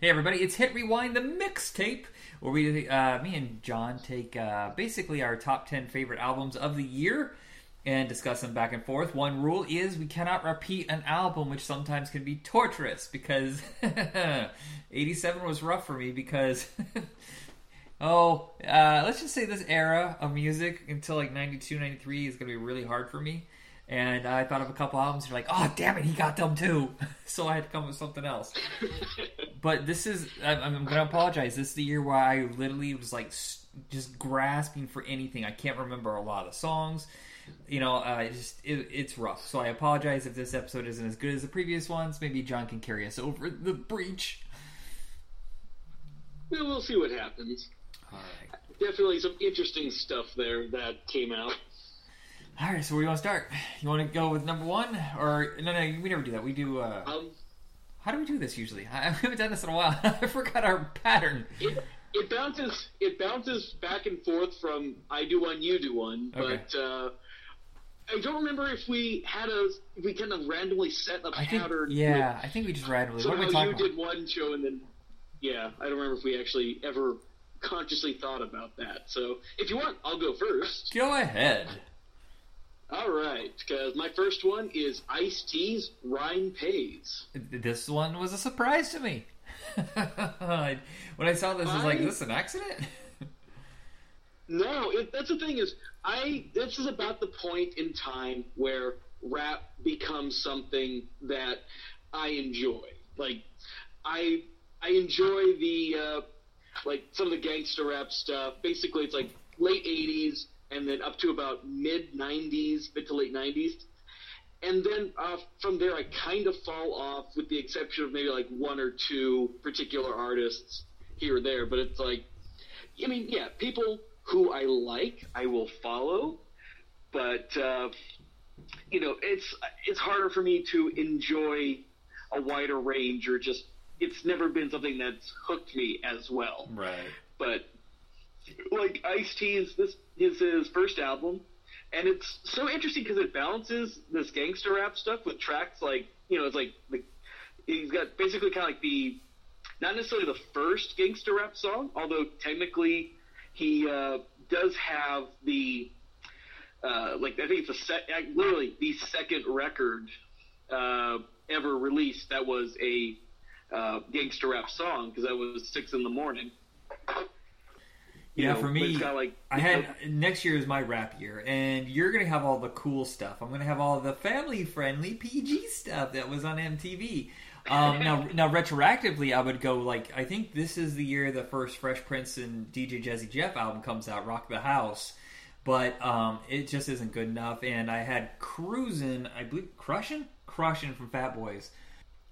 Hey everybody, it's Hit Rewind the mixtape, where we, uh, me and John take uh, basically our top ten favorite albums of the year and discuss them back and forth. One rule is we cannot repeat an album, which sometimes can be torturous because '87 was rough for me because. oh, uh, let's just say this era of music until like 92, 93 is going to be really hard for me. And I thought of a couple albums. You're like, oh damn it, he got them too. so I had to come up with something else. but this is, I'm, I'm going to apologize. This is the year where I literally was like just grasping for anything. I can't remember a lot of the songs. You know, uh, it's just it, it's rough. So I apologize if this episode isn't as good as the previous ones. Maybe John can carry us over the breach. Well, we'll see what happens. All right. Definitely some interesting stuff there that came out. All right. So where do you want to start? You want to go with number one, or no? No, we never do that. We do. Uh, Um, how do we do this usually? I, we haven't done this in a while. I forgot our pattern. it, it bounces it bounces back and forth from I do one, you do one, Okay. but uh, I don't remember if we had a if we kind of randomly set a I think. pattern. Yeah, I think we just randomly. So What talking you about? did one show and then yeah, I don't remember if we actually ever consciously thought about that. So if you want, I'll go first. Go ahead. All right, because my first one is Ice T's Rhyme Pays. This one was a surprise to me. when I saw this, I was like, "Is this an accident?" No, it, that's the thing is, I this is about the point in time where rap becomes something that I enjoy. Like, I I enjoy the uh, like some of the gangster rap stuff. Basically, it's like late '80s and then up to about mid '90s, mid to late '90s. And then uh, from there, I kind of fall off, with the exception of maybe like one or two particular artists here or there. But it's like, I mean, yeah, people who I like, I will follow, but uh, you know, it's it's harder for me to enjoy a wider range, or just it's never been something that's hooked me as well. right. But like Ice T's, this is his first album, and it's so interesting because it balances this gangster rap stuff with tracks like you know, it's like he's got basically kind of like the not necessarily the first gangster rap song, although technically he uh, does have the uh, like I think it's a set, literally the second record uh, ever released that was a uh, gangster rap song because that was six in the morning. You Yeah, know, for me, like I had next year is my rap year, and you're gonna have all the cool stuff. I'm gonna have all the family-friendly PG stuff that was on MTV. Um, now, now retroactively, I would go like I think this is the year the first Fresh Prince and DJ Jazzy Jeff album comes out, Rock the House, but um, it just isn't good enough. And I had Cruisin', I believe Crushin', Crushin' from Fat Boys.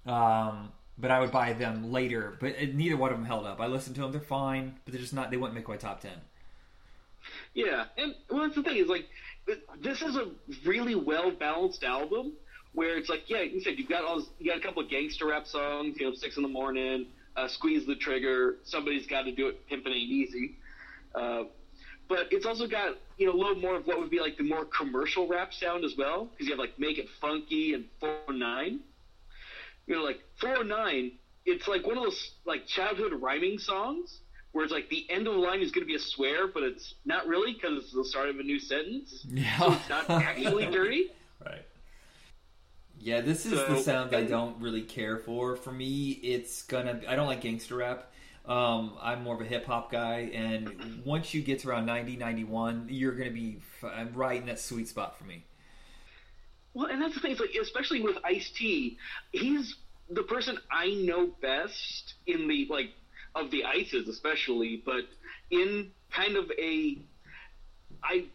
Um, but I would buy them later. But neither one of them held up. I listened to them; they're fine, but they're just not. They wouldn't make my top ten. Yeah, and well, that's the thing is like this is a really well balanced album where it's like yeah, you said you've got all this, you got a couple of gangster rap songs, you know, six in the morning, uh, squeeze the trigger, somebody's got to do it, pimpin' ain't easy. Uh, but it's also got you know a little more of what would be like the more commercial rap sound as well because you have like make it funky and 409 you know like 409 it's like one of those like childhood rhyming songs where it's like the end of the line is going to be a swear but it's not really because it's the start of a new sentence Yeah, it's not actually dirty right. Yeah, this is the So- sound I don't really care for. For me, it's gonna. I don't like gangster rap. Um, I'm more of a hip hop guy, and once you get to around 90, 91, you're gonna be I'm right in that sweet spot for me. Well, and that's the thing. It's like, especially with Ice T, he's the person I know best in the like of the ices, especially, but in kind of a, I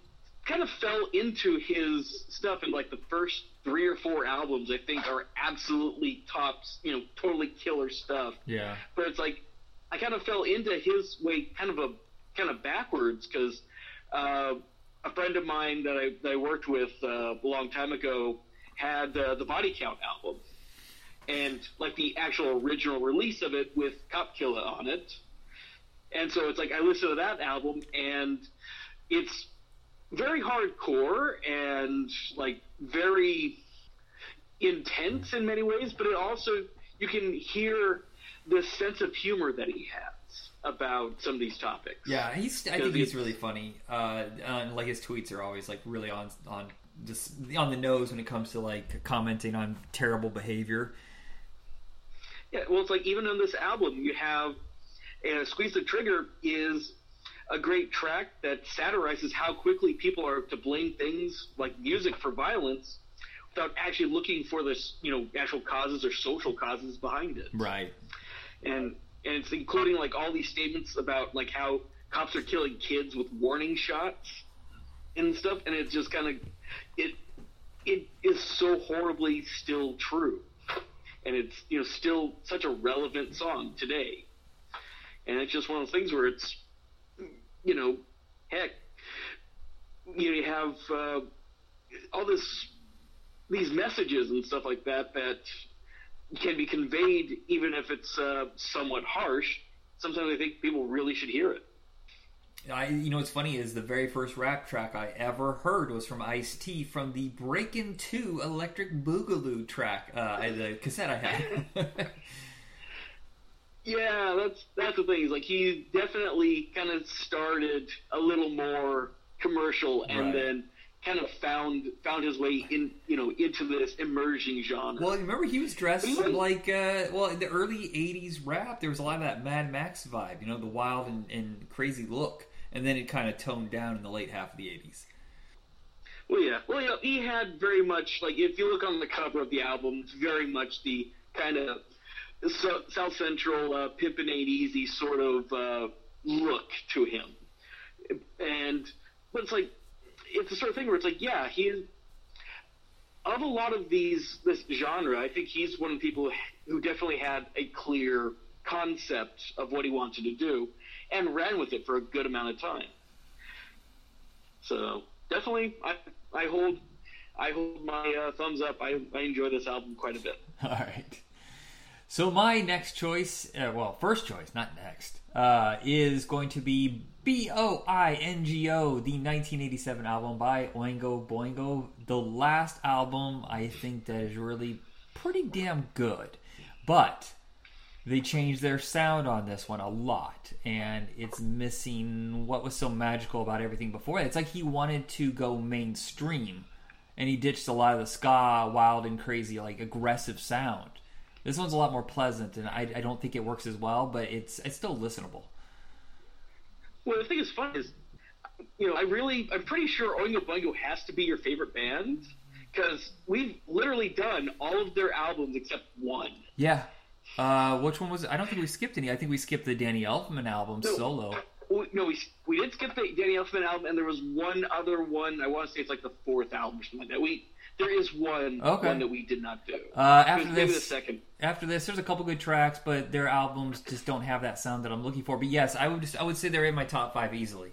kind of fell into his stuff in like the first three or four albums. I think are absolutely tops, you know, totally killer stuff. Yeah. But it's like I kind of fell into his way, kind of a kind of backwards because uh, a friend of mine that I that I worked with uh, a long time ago had uh, the Body Count album, and like the actual original release of it with Cop Killer on it. And so it's like I listened to that album, and it's very hardcore and like very intense in many ways, but it also you can hear the sense of humor that he has about some of these topics. Yeah, he's. I think he's really funny. Uh, and like his tweets are always like really on on just on the nose when it comes to like commenting on terrible behavior. Yeah, well, it's like even on this album, you have and "Squeeze the Trigger" is a great track that satirizes how quickly people are to blame things like music for violence without actually looking for this, you know, actual causes or social causes behind it. Right. And and it's including like all these statements about like how cops are killing kids with warning shots and stuff, and it's just kind of it it is so horribly still true, and it's you know still such a relevant song today, and it's just one of those things where it's you know heck you, know, you have uh, all this these messages and stuff like that that can be conveyed even if it's uh, somewhat harsh. Sometimes I think people really should hear it. I, you know, what's funny is the very first rap track I ever heard was from Ice T from the Breakin' Two Electric Boogaloo track, uh, the cassette I had. yeah, that's that's the thing. Is like he definitely kind of started a little more commercial, and right. then kind of found found his way in you know into this emerging genre. Well, remember he was dressed like uh, well in the early '80s rap. There was a lot of that Mad Max vibe, you know, the wild and, and crazy look, and then it kind of toned down in the late half of the '80s. Well, yeah, well, yeah, he had very much like if you look on the cover of the album, it's very much the kind of South Central uh, pimpin' ain't easy sort of uh, look to him, and but it's like it's the sort of thing where it's like, yeah, he of a lot of these this genre, I think he's one of the people who definitely had a clear concept of what he wanted to do and ran with it for a good amount of time. So definitely, I I hold I hold my uh, thumbs up. I I enjoy this album quite a bit. All right. So my next choice, uh, well, first choice, not next, uh, is going to be B O I N G O, the 1987 album by Oingo Boingo. The last album I think that is really pretty damn good, but they changed their sound on this one a lot, and it's missing what was so magical about everything before. It's like he wanted to go mainstream, and he ditched a lot of the ska, wild and crazy, like aggressive sound this one's a lot more pleasant, and I, I don't think it works as well, but it's it's still listenable. Well, the thing is fun is, you know, I really, I'm pretty sure Oingo Boingo has to be your favorite band because we've literally done all of their albums except one. Yeah. Uh, which one was it? I don't think we skipped any. I think we skipped the Danny Elfman album no, solo. no, we we did skip the Danny Elfman album, and there was one other one. I want to say it's like the fourth album or something like that. We there is one okay. one that we did not do. Uh, after this, the second. After this, there's a couple good tracks, but their albums just don't have that sound that I'm looking for. But yes, I would just I would say they're in my top five easily.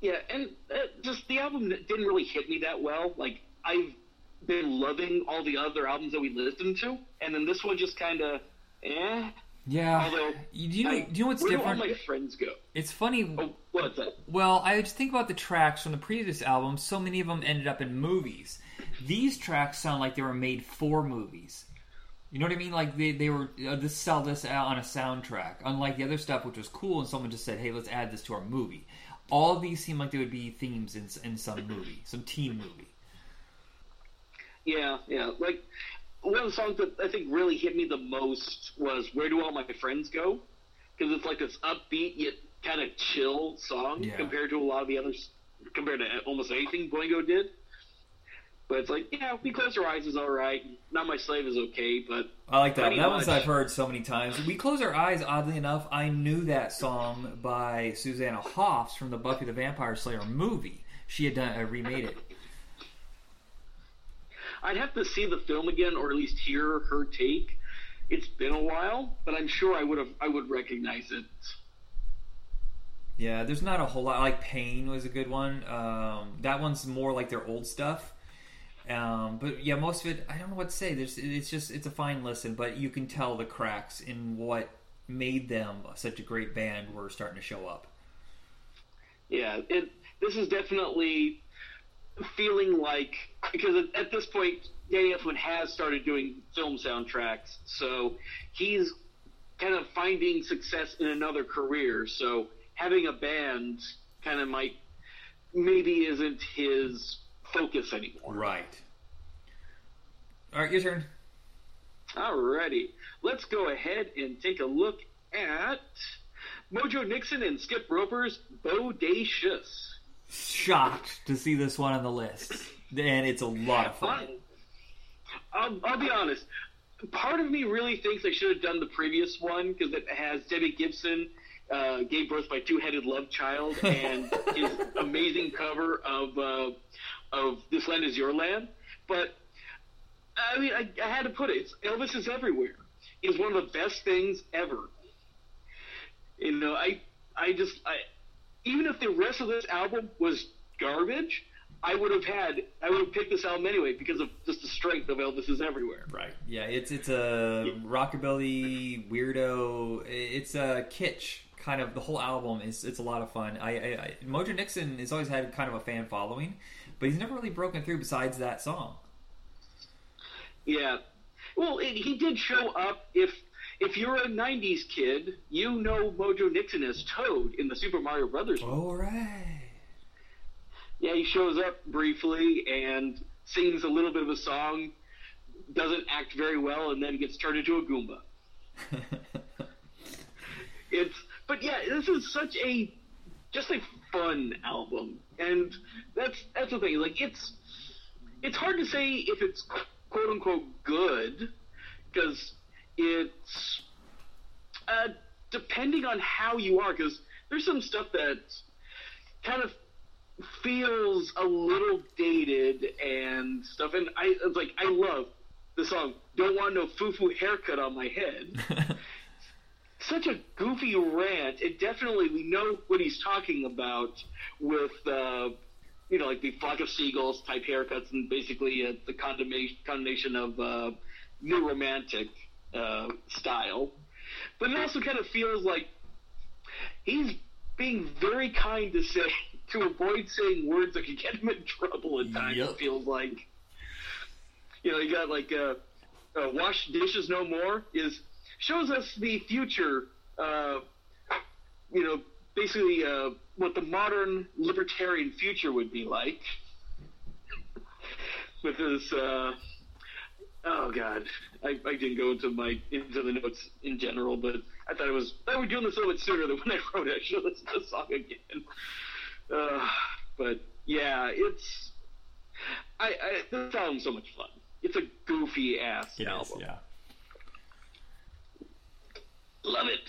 Yeah, and uh, just the album didn't really hit me that well. Like I've been loving all the other albums that we listened to, and then this one just kind of, eh. Yeah. Although, do you know, I, do you know what's where different? Where do all my friends go? It's funny. Oh, what's that? Well, I just think about the tracks from the previous album. So many of them ended up in movies. These tracks sound like they were made for movies. You know what I mean? Like they, they were uh, this sell this out on a soundtrack. Unlike the other stuff, which was cool, and someone just said, "Hey, let's add this to our movie." All of these seem like they would be themes in in some movie, some teen movie. Yeah, yeah. Like one of the songs that I think really hit me the most was "Where Do All My Friends Go," because it's like this upbeat yet kind of chill song yeah. compared to a lot of the others, compared to almost anything Boingo did. But it's like, yeah, We Close Our Eyes is all right. Not My Slave is okay, but I like that. That one's I've heard so many times. We Close Our Eyes. Oddly enough, I knew that song by Susanna Hoffs from the Buffy the Vampire Slayer movie. She had done uh, remade it. I'd have to see the film again, or at least hear her take. It's been a while, but I'm sure I would have I would recognize it. Yeah, there's not a whole lot. Like Pain was a good one. Um, that one's more like their old stuff. Um, but yeah, most of it, I don't know what to say. There's, it's just it's a fine listen, but you can tell the cracks in what made them such a great band were starting to show up. Yeah, it, this is definitely feeling like because at this point Danny Elfman has started doing film soundtracks, so he's kind of finding success in another career. So having a band kind of might maybe isn't his focus anymore. Right. All right, your turn. Alrighty, let's go ahead and take a look at Mojo Nixon and Skid Roper's Bodacious. Shocked to see this one on the list, and it's a lot of fun. I'll, I'll be honest. Part of me really thinks I should have done the previous one because it has Debbie Gibson uh, gave birth by two-headed love child and his amazing cover of uh, of This Land Is Your Land. But I mean, I, I had to put it. It's, Elvis is everywhere. Is one of the best things ever. You know, I I just I even if the rest of this album was garbage, I would have had I would have picked this album anyway because of just the strength of Elvis is everywhere. Right. Yeah. It's it's a rockabilly weirdo. It's a kitsch kind of. The whole album is it's a lot of fun. I, I, I Mojo Nixon has always had kind of a fan following, but he's never really broken through besides that song. Yeah. Well, it, he did show up. If if you're a '90s kid, you know Mojo Nixon as Toad in the Super Mario Brothers. All right. Yeah, he shows up briefly and sings a little bit of a song, doesn't act very well, and then gets turned into a Goomba. It's but yeah, this is such a just a fun album, and that's that's the thing. Like it's it's hard to say if it's quote unquote good because it's uh, depending on how you are. Because there's some stuff that kind of feels a little dated and stuff. And I like I love the song "Don't Want No Foo Foo Haircut on My Head." Such a goofy rant. It definitely we know what he's talking about with. Uh, you know, like the flock of seagulls type haircuts, and basically uh, the condemnation, condemnation of uh, new romantic uh, style. But it also kind of feels like he's being very kind to say to avoid saying words that could get him in trouble at times. Yep. It feels like, you know, you got like uh, uh, "Wash Dishes No More" is shows us the future. Uh, you know, basically uh, what the modern libertarian future would be like. With this, uh, oh god, I, I didn't go into my into the notes in general, but I thought it was I was doing this a little bit sooner than when I wrote it. I should listen to the song again. Uh, but yeah, it's I, I this album's so much fun. It's a goofy ass It is, album. yeah. Love it.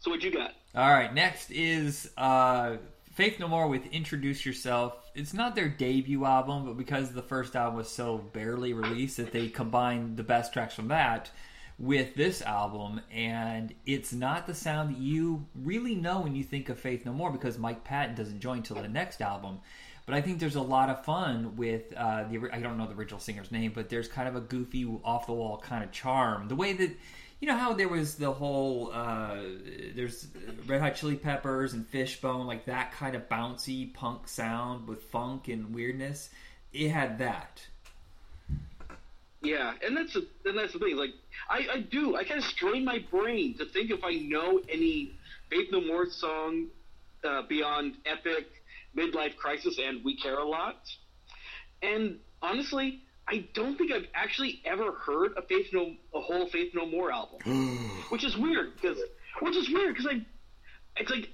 So what you got? All right, next is uh, Faith No More with Introduce Yourself. It's not their debut album, but because the first album was so barely released, that they combined the best tracks from that with this album, and it's not the sound that you really know when you think of Faith No More because Mike Patton doesn't join till the next album. But I think there's a lot of fun with uh, the I don't know the original singer's name, but there's kind of a goofy, off the wall kind of charm. The way that you know how there was the whole uh, there's Red Hot Chili Peppers and Fishbone, like that kind of bouncy punk sound with funk and weirdness. It had that. Yeah, and that's the and that's the thing. Like, I, I do. I kind of strain my brain to think if I know any Faith No More song uh, beyond Epic, Midlife Crisis, and We Care a Lot. And honestly, I don't think I've actually ever heard a Faith No a whole Faith No More album, which is weird because which is weird because I it's like.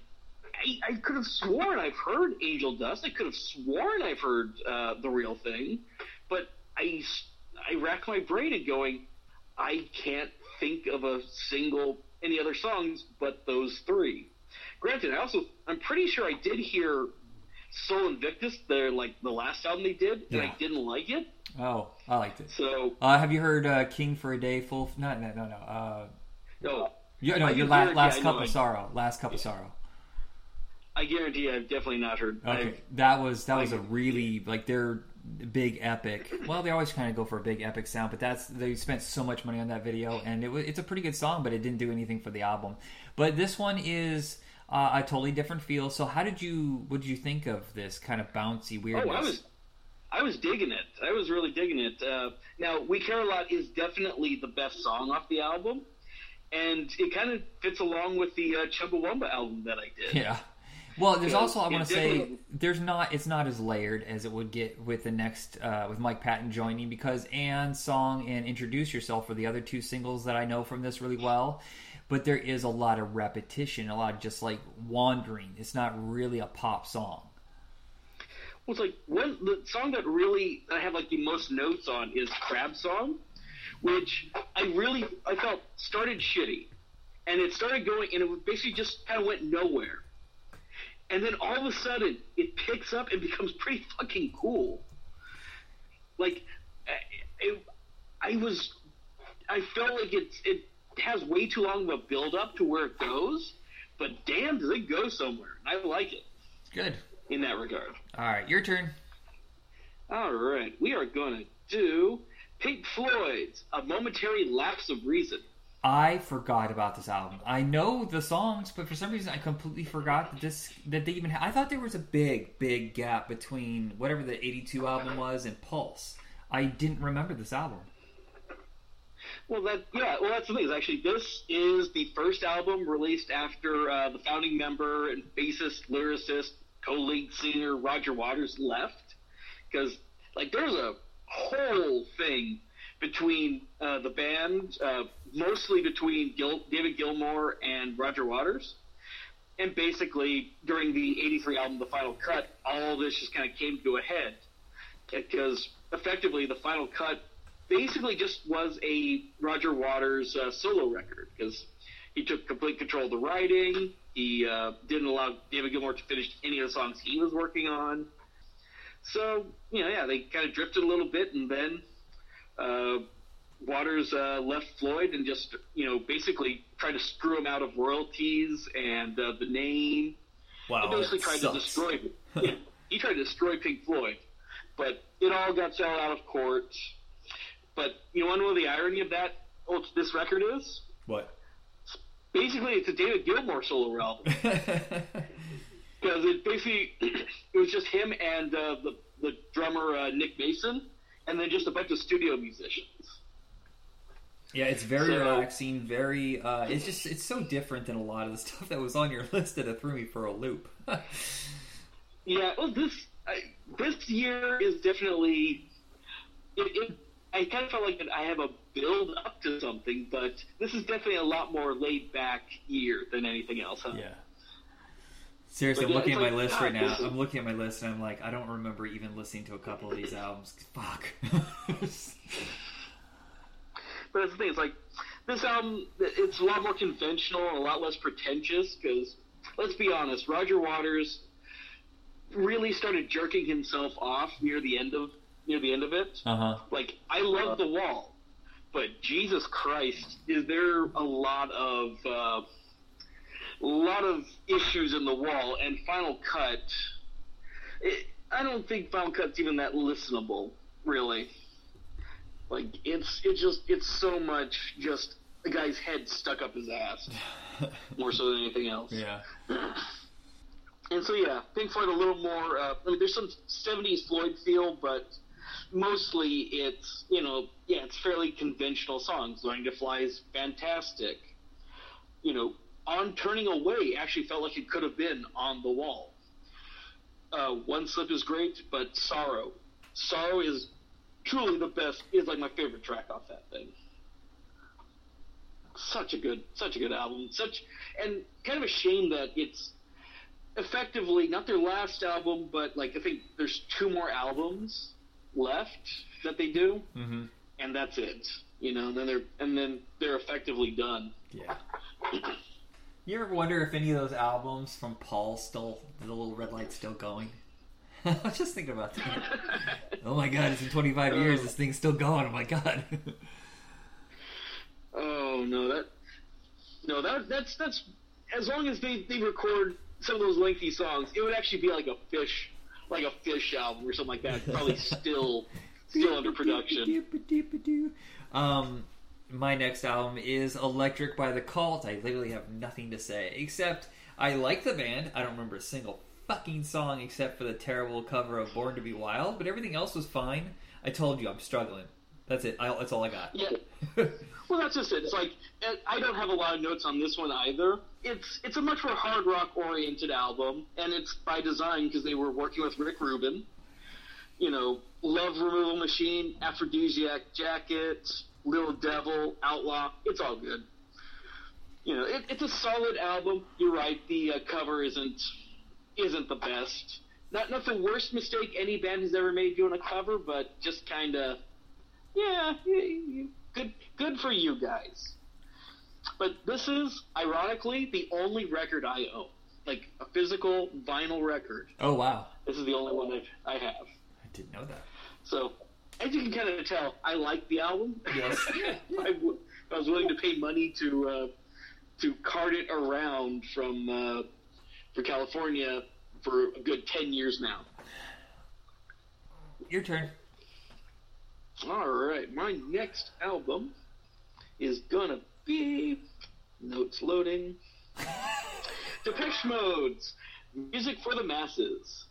I, I could have sworn I've heard Angel Dust. I could have sworn I've heard uh, the real thing, but I I rack my brain and going, I can't think of a single any other songs but those three. Granted, I also I'm pretty sure I did hear Sol Invictus, their like the last album they did, and Yeah. I didn't like it. Oh, I liked it. So Uh, have you heard uh, King for a Day? Full? No, no, no, no. Uh, no, you, no, your la- last yeah, I cup of sorrow. Last cup of sorrow. I guarantee I've definitely not heard. Okay, I've- that was that was a really like their big epic. Well, they always kind of go for a big epic sound, but that's they spent so much money on that video, and it was it's a pretty good song, but it didn't do anything for the album. But this one is uh, a totally different feel. So, how did you what did you think of this kind of bouncy weirdness? Oh, I was I was digging it. I was really digging it. Uh, now, We Care a Lot is definitely the best song off the album, and it kind of fits along with the uh, Chumbawamba album that I did. Yeah. Well, there's also I want to say there's not it's not as layered as it would get with the next uh, with Mike Patton joining because Anne's song and Introduce Yourself are the other two singles that I know from this really well. But there is a lot of repetition, a lot of just like wandering. It's not really a pop song. Well, it's like one the song that really I have like the most notes on is Crab Song, which I really I felt started shitty, and it started going and it basically just kind of went nowhere, and then all of a sudden it picks up and becomes pretty fucking cool. Like, I, I, I was, I felt like it's it has way too long of a build up to where it goes, but damn, does it go somewhere? I like it Good. in that regard. All right, your turn. All right, we are going to do Pink Floyd's A Momentary Lapse of Reason. I forgot about this album. I know the songs, but for some reason I completely forgot that this that they even. Ha- I thought there was a big, big gap between whatever the '82 album was and Pulse. I didn't remember this album. Well, that yeah, well that's the thing. Is actually this is the first album released after uh, the founding member and bassist, lyricist, co-lead singer Roger Waters left, because like there's a whole thing between uh, the band, uh, mostly between Gil- David Gilmour and Roger Waters. And basically, during the '83 album, The Final Cut, all this just kind of came to a head because effectively the Final Cut basically just was a Roger Waters uh, solo record because he took complete control of the writing. He uh, didn't allow David Gilmour to finish any of the songs he was working on. So you know, yeah, they kind of drifted a little bit, and then uh, Waters uh, left Floyd and just you know basically tried to screw him out of royalties and uh, the name. Wow, He basically tried to destroy. yeah, he tried to destroy Pink Floyd, but it all got settled out of court. But you know, what the irony of that? Oh, this record is what? basically it's a David Gilmour solo album because it basically it was just him and uh, the the drummer uh, Nick Mason, and then just a bunch of studio musicians. Yeah, it's very So- relaxing. Very. Uh, it's just it's so different than a lot of the stuff that was on your list that it threw me for a loop. Yeah, well, this I, this year is definitely. It, it, I kind of felt like I have a build up to something, but this is definitely a lot more laid back year than anything else. Huh? Yeah. Seriously, But I'm yeah, looking at it's my like, list God, right now. is- I'm looking at my list and I'm like, I don't remember even listening to a couple of these albums. Fuck. But that's the thing. It's like this album. It's a lot more conventional and a lot less pretentious. Because let's be honest, Roger Waters really started jerking himself off near the end of near the end of it. uh huh. Like I love the wall, but Jesus Christ, is there a lot of uh, a lot of issues in the wall and Final Cut? It, I don't think Final Cut's even that listenable, really. Like it's it's just it's so much just a guy's head stuck up his ass more so than anything else. Yeah. And so yeah, Pink Floyd a little more. Uh, I mean, there's some '70s Floyd feel, but mostly it's you know yeah, it's fairly conventional songs. Learning to Fly is fantastic. You know, on Turning Away actually felt like it could have been on the wall. Uh, One Slip is great, but Sorrow, Sorrow is truly the best. Is like my favorite track off that thing. Such a good, such a good album. Such and kind of a shame that it's effectively not their last album, but like I think there's two more albums left that they do, Mm-hmm. and that's it. You know, then they're and then they're effectively done. Yeah. You ever wonder if any of those albums from Pulse still the little red light's still going? I was just thinking about that. oh my god, it's been 25 years. This thing's still going. Oh my god. Oh no, that no that that's that's as long as they they record some of those lengthy songs, it would actually be like a fish like a fish album or something like that. Probably still still under production. Um, my next album is Electric by the Cult. I literally have nothing to say except I like the band. I don't remember a single fucking song except for the terrible cover of Born to Be Wild, but everything else was fine. I told you I'm struggling. That's it. I, that's all I got. Yeah. well, that's just it. It's like I don't have a lot of notes on this one either. It's it's a much more hard rock oriented album, and it's by design because they were working with Rick Rubin. You know, Love Removal Machine, Aphrodisiac Jacket, Little Devil, Outlaw. It's all good. You know, it, it's a solid album. You're right. The uh, cover isn't isn't the best. Not not the worst mistake any band has ever made doing a cover, but just kind of yeah, good good for you guys. But this is ironically the only record I own, like a physical vinyl record. Oh wow! This is the only one that I have. I didn't know that. So, as you can kind of tell, I like the album. Yes. I, w- I was willing to pay money to uh, to cart it around from uh, for California for a good ten years now. Your turn. All right, my next album is gonna be notes loading. Depeche Mode's Music for the Masses.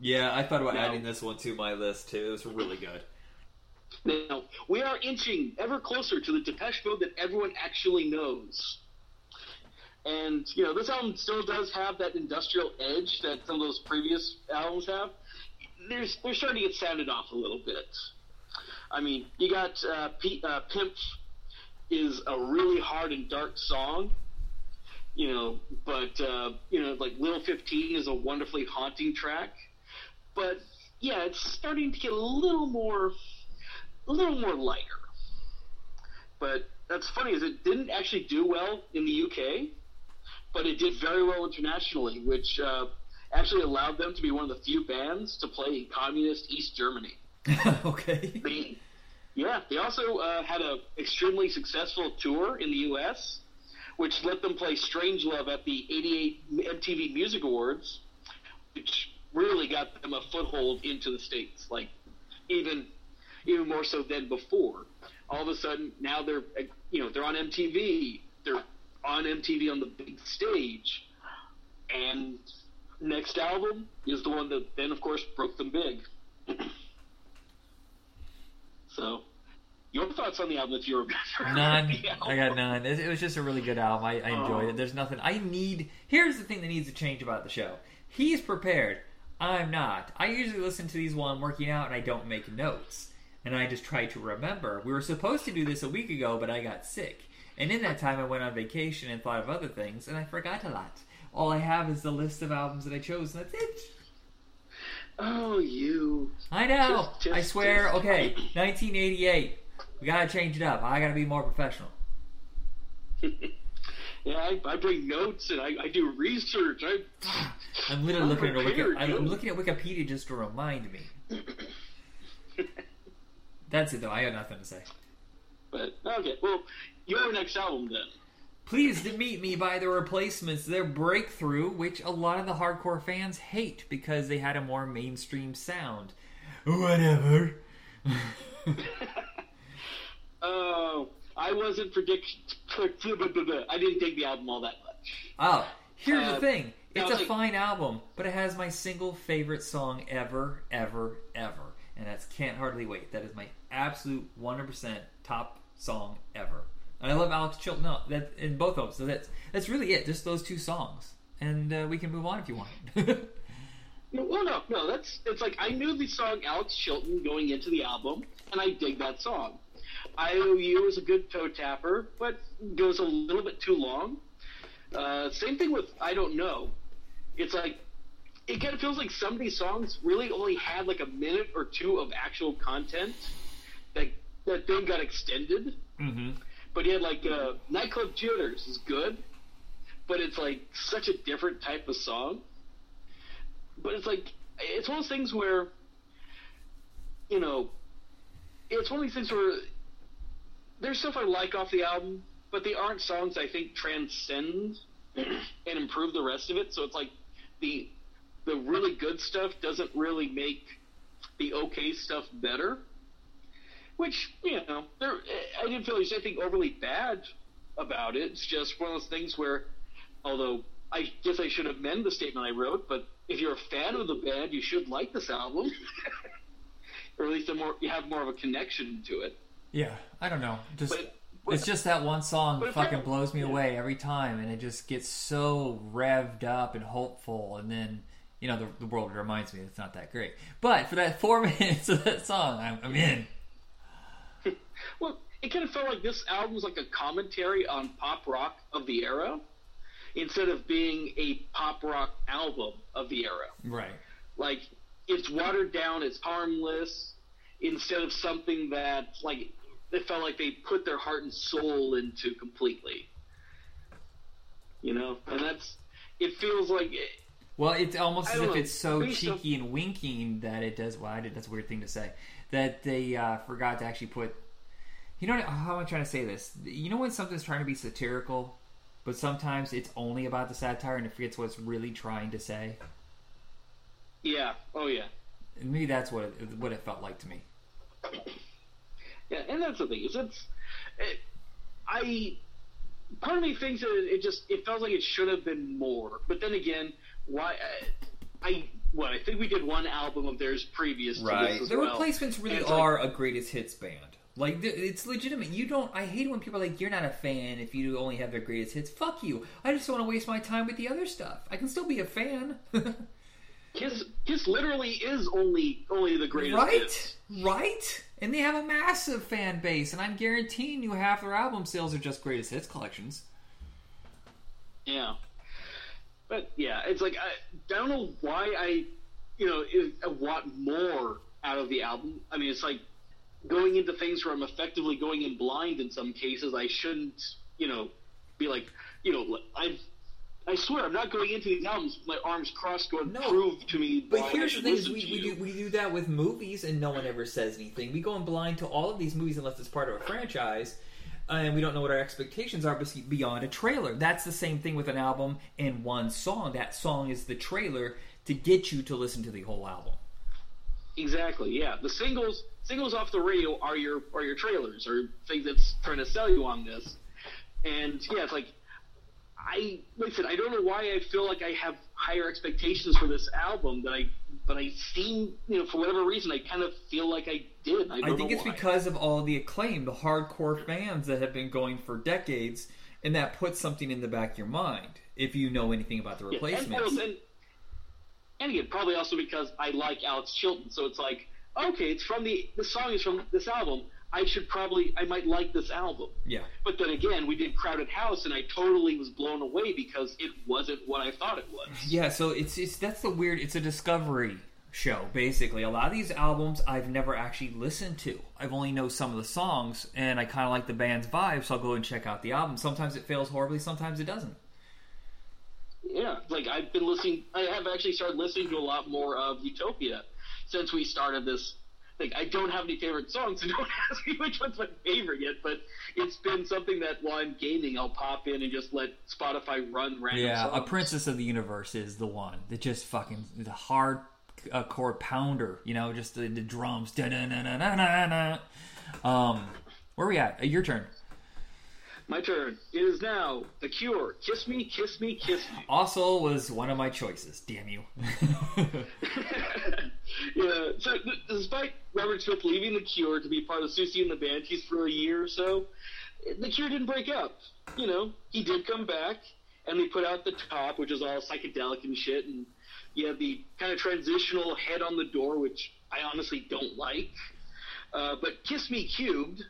Yeah, I thought about No. adding this one to my list too. It was really good. Now, we are inching ever closer to the Depeche Mode that everyone actually knows. And, you know, this album still does have that industrial edge that some of those previous albums have. There's, they're starting to get sounded off a little bit. I mean, you got uh, P, uh, Pimpf is a really hard and dark song, you know, but, uh, you know, like Little 15 is a wonderfully haunting track. But, yeah, it's starting to get a little more a little more lighter. But that's funny is it didn't actually do well in the UK, but it did very well internationally, which uh, actually allowed them to be one of the few bands to play in communist East Germany. okay. They, yeah, they also uh, had a extremely successful tour in the U.S., which let them play "Strangelove" at the '88 MTV Music Awards, which really got them a foothold into the states. Like even even more so than before. All of a sudden, now they're uh, you know they're on MTV. They're on MTV on the big stage, and next album is the one that then of course broke them big. so, your thoughts on the album if you were None. I got none. It, was just a really good album. I, I oh. enjoyed Oh. it. There's nothing I need. Here's the thing that needs to change about the show. He's prepared. I'm not. I usually listen to these while I'm working out and I don't make notes. And I just try to remember. We were supposed to do this a week ago, but I got sick. And in that time, I went on vacation and thought of other things, and I forgot a lot. All I have is the list of albums that I chose, and that's it. Oh, you. I know. Just- just- I swear. just- Okay, 1988. We gotta change it up. I gotta be more professional. Yeah, I, I bring notes and I, I do research. I, I'm literally I'm looking at Wiki- I'm looking at Wikipedia just to remind me. That's it, though. I got nothing to say. but okay, well, your next album then. Pleased to meet me by the replacements, their breakthrough, which a lot of the hardcore fans hate because they had a more mainstream sound. Whatever. Oh, I wasn't predict. I didn't dig the album all that much. Oh, here's the Uh, thing. It's no, a like- fine album, but it has my single favorite song ever, ever, ever. And that's Can't Hardly Wait. That is my absolute 100% top song ever. And I love Alex Chilton no, that, in both of them. So that's, that's really it. Just those two songs. And uh, we can move on if you want. No, well, no, no. That's it's like I knew the song Alex Chilton going into the album, and I dig that song. IOU is a good toe tapper, but goes a little bit too long. Uh, same thing with I Don't Know. It's like it kind of feels like some of these songs really only had like a minute or two of actual content that that then got extended. mm-hmm. But he had like uh, nightclub jitters is good, but it's like such a different type of song. But it's like it's one of those things where, you know, it's one of these things where there's stuff I like off the album, but they aren't songs I think transcend and improve the rest of it. So it's like the the really good stuff doesn't really make the okay stuff better. Which you know, there I didn't feel there's anything overly bad about it. It's just one of those things where, although I guess I should amend the statement I wrote, but if you're a fan of the band, you should like this album, or at least a more you have more of a connection to it. Yeah, I don't know. Just But- but- it's just that one song fucking blows me yeah. away every time, and it just gets so revved up and hopeful, and then you know the, the world reminds me it's not that great. But for that four minutes of that song, I'm, I'm in. Well, it kind of felt like this album was like a commentary on pop rock of the era, instead of being a pop rock album of the era. Right. Like it's watered down, it's harmless, instead of something that like they felt like they put their heart and soul into completely. You know, and that's it feels like Well, it's almost as if know. it's so cheeky and winking that it does. Well, I did. That's a weird thing to say. That they uh, forgot to actually put. You know what- how am I trying to say this? You know when something's trying to be satirical, but sometimes it's only about the satire and it forgets what it's really trying to say. yeah, oh yeah. And maybe that's what it, what it felt like to me. Yeah, and that's the thing is it's it, I part of me thinks that it just it felt like it should have been more, but then again, why I, I what I think we did one album of theirs previous to this as The well. replacements really And it's like- are a greatest hits band. Like it's legitimate. You don't. I hate when people are like, "You're not a fan if you only have their greatest hits." Fuck you. I just don't want to waste my time with the other stuff. I can still be a fan. Kiss Kiss literally is only only the greatest right? hits. Right? And they have a massive fan base, and I'm guaranteeing you half their album sales are just greatest hits collections. Yeah. But yeah, it's like I, I don't know why I, you know, if, I want more out of the album. I mean, it's like going into things where I'm effectively going in blind in some cases. I shouldn't, you know, be like, you know, I. I swear, I'm not going into these albums with my arms crossed, going, No. "Prove to me." But here's the thing: is we, we, do, we do that with movies, and no one ever says anything. We go in blind to all of these movies unless it's part of a franchise, uh, and we don't know what our expectations are beyond a trailer. That's the same thing with an album and one song. That song is the trailer to get you to listen to the whole album. Exactly. Yeah, the singles singles off the radio are your are your trailers or things that's trying to sell you on this. And yeah, it's like I like I said, I don't know why I feel like I have higher expectations for this album that I but I seem you know for whatever reason I kind of feel like I did. I, I think it's why. because of all the acclaim, the hardcore fans that have been going for decades, and that puts something in the back of your mind if you know anything about the Yeah, and, replacements. and, and again, probably also because I like Alex Chilton, so it's like okay, it's from the the song is from this album. I should probably I might like this album. yeah. But then again, we did Crowded House, and I totally was blown away because it wasn't what I thought it was. Yeah, so it's it's that's the weird. It's a discovery show basically. A lot of these albums I've never actually listened to. I've only know some of the songs, and I kind of like the band's vibe, so I'll go and check out the album. Sometimes it fails horribly, sometimes it doesn't. Yeah, like I've been listening. I have actually started listening to a lot more of Utopia since we started this. Like I don't have any favorite songs, so don't ask me which one's my favorite yet. But it's been something that while I'm gaming, I'll pop in and just let Spotify run random Yeah, songs. a Princess of the Universe is the one that just fucking the hard uh, chord pounder. You know, just the, the drums. Um, where are we at? Uh, your turn. My turn. It is now The Cure. Kiss me, kiss me, kiss me. Also, was one of my choices. Damn you. yeah. So, despite Robert Smith leaving The Cure to be part of Siouxsie and the Banshees for a year or so, The Cure didn't break up. You know, he did come back, and they put out the top, which is all psychedelic and shit, and you have the kind of transitional head on the door, which I honestly don't like. Uh, but Kiss Me Cubed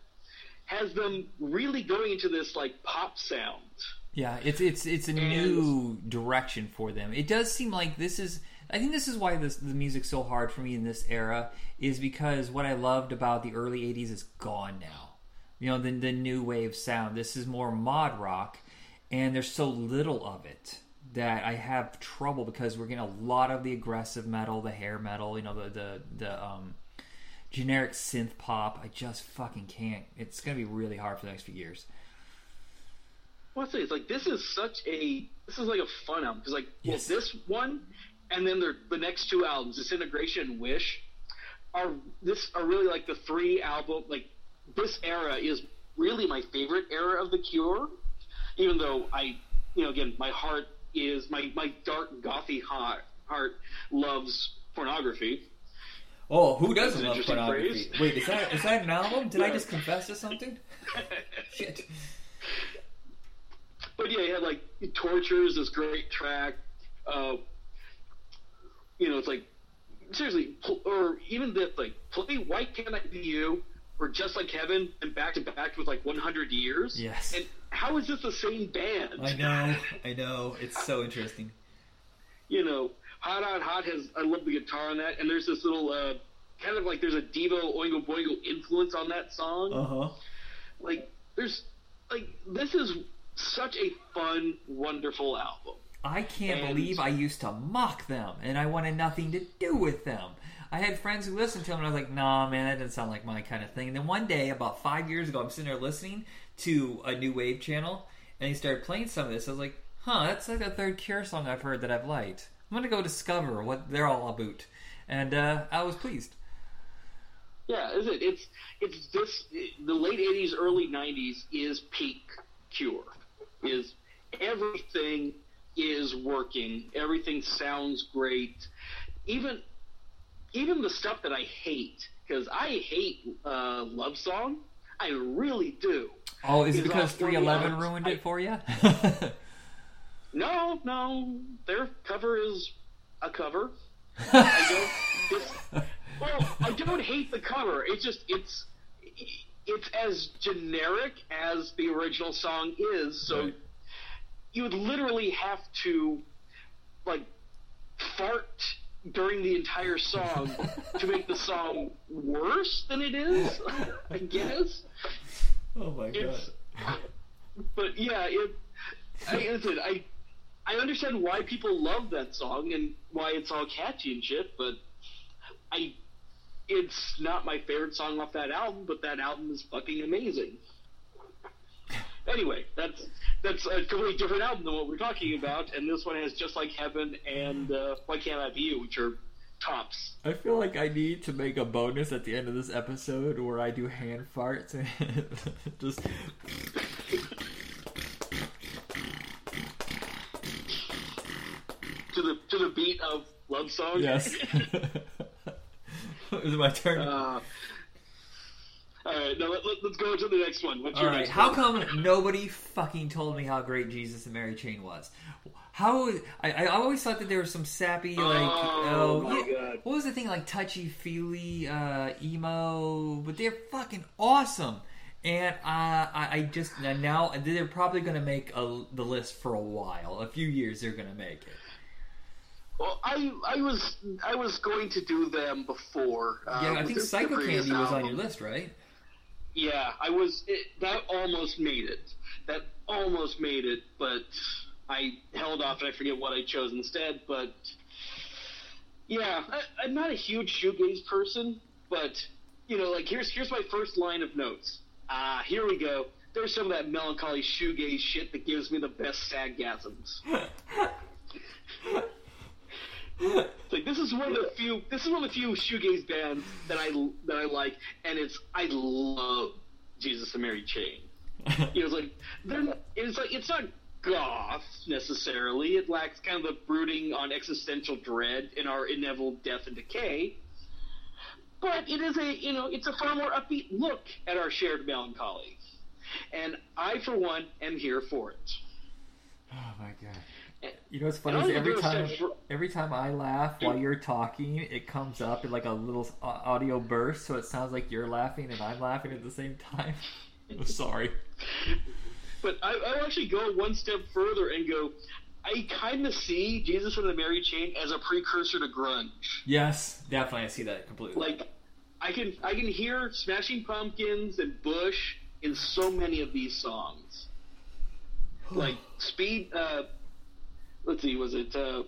has them really going into this like pop sound. Yeah, it's it's it's a new direction for them. It does seem like this is. I think this is why this the music's so hard for me in this era is because what I loved about the early '80s is gone now. You know, the the new wave sound. This is more mod rock, and there's so little of it that I have trouble because we're getting a lot of the aggressive metal, the hair metal. You know, the the the um, generic synth pop. I just fucking can't. It's gonna be really hard for the next few years. Well, I say it's like this is such a this is like a fun album because like Yes. well, this one and then their the next two albums, Disintegration and Wish, are this are really like the three album like this era is really my favorite era of the Cure, even though I you know again my heart is my my dark gothy heart Hart loves pornography. Oh, who doesn't love pornography? phrase. Wait, is that is that an album? Did I just confess to something? Shit. But yeah, he had like Tortures, this great track. Uh, you know, it's like seriously, or even that like play "Why Can't I Be You" or "Just Like Heaven" and back to back with like 100 years. Yes. And how is this the same band? I know, I know. It's so interesting. You know, Hot Hot Hot has I love the guitar on that, and there's this little uh, kind of like there's a Devo Oingo Boingo influence on that song. Uh huh. Like there's like this is such a fun, wonderful album. I can't And- believe I used to mock them, and I wanted nothing to do with them. I had friends who listened to them, and I was like, "Nah, man, that doesn't sound like my kind of thing." And then one day, about five years ago, I'm sitting there listening to a new wave channel, and he started playing some of this. I was like, "Huh, that's like the third Cure song I've heard that I've liked." I'm gonna go discover what they're all about, and uh, I was pleased. Yeah, is it? It's it's this the late '80s, early '90s is peak Cure. Is everything is working? Everything sounds great. Even even the stuff that I hate because I hate uh, love song. I really do. Oh, is it because 311 ruined I- it for you? No, no, their cover is a cover. I don't. Well, I don't hate the cover. It's just it's it's as generic as the original song is. So Right. you would literally have to like fart during the entire song to make the song worse than it is. I guess. oh my It's, but yeah, it. I listen, I I understand why people love that song and why it's all catchy and shit, but I it's not my favorite song off that album, but that album is fucking amazing. Anyway, that's that's a completely different album than what we're talking about, and this one has just like Heaven and uh, Why Can't I Be You, which are tops. I feel like I need to make a bonus at the end of this episode where I do hand farts and just To the beat of love song. yes. Is it my turn? Uh, all right, now let, let, us go to the next one. What's All your right. next How one? come nobody fucking told me how great Jesus and Mary Chain was? How I, I always thought that there was some sappy like Oh, my yeah, God. what was the thing like touchy feely uh, emo, but they're fucking awesome. And uh, I, I just now they're probably going to make a, the list for a while. A few years they're going to make it. Well, I I was I was going to do them before. Uh, Yeah, I think Psychocandy was on your list, right? Yeah, I was. It, that almost made it. That almost made it, but I held off and I forget what I chose instead. But yeah, I, I'm not a huge shoegaze person, but you know, like here's here's my first line of notes. Ah, here we go. There's some of that melancholy shoegaze shit that gives me the best saggasms. Like this is one of the few. This is one of the few shoegaze bands that I that I like, and it's I love Jesus and Mary Chain. You know, it's like they're. It's like it's not goth necessarily. It lacks kind of the brooding on existential dread and our inevitable death and decay. But it is a you know it's a far more upbeat look at our shared melancholy, and I for one am here for it. Oh my god. You know what's funny is every time every time I laugh while you're talking, it comes up in like a little uh, audio burst, so it sounds like you're laughing and I'm laughing at the same time. I'm sorry. But I, I will actually go one step further and go. I kind of see Jesus and the Mary Chain as a precursor to grunge. Yes, definitely, I see that completely. Like, I can I can hear Smashing Pumpkins and Bush in so many of these songs. Like Speed. Uh, let's see, was it? Uh,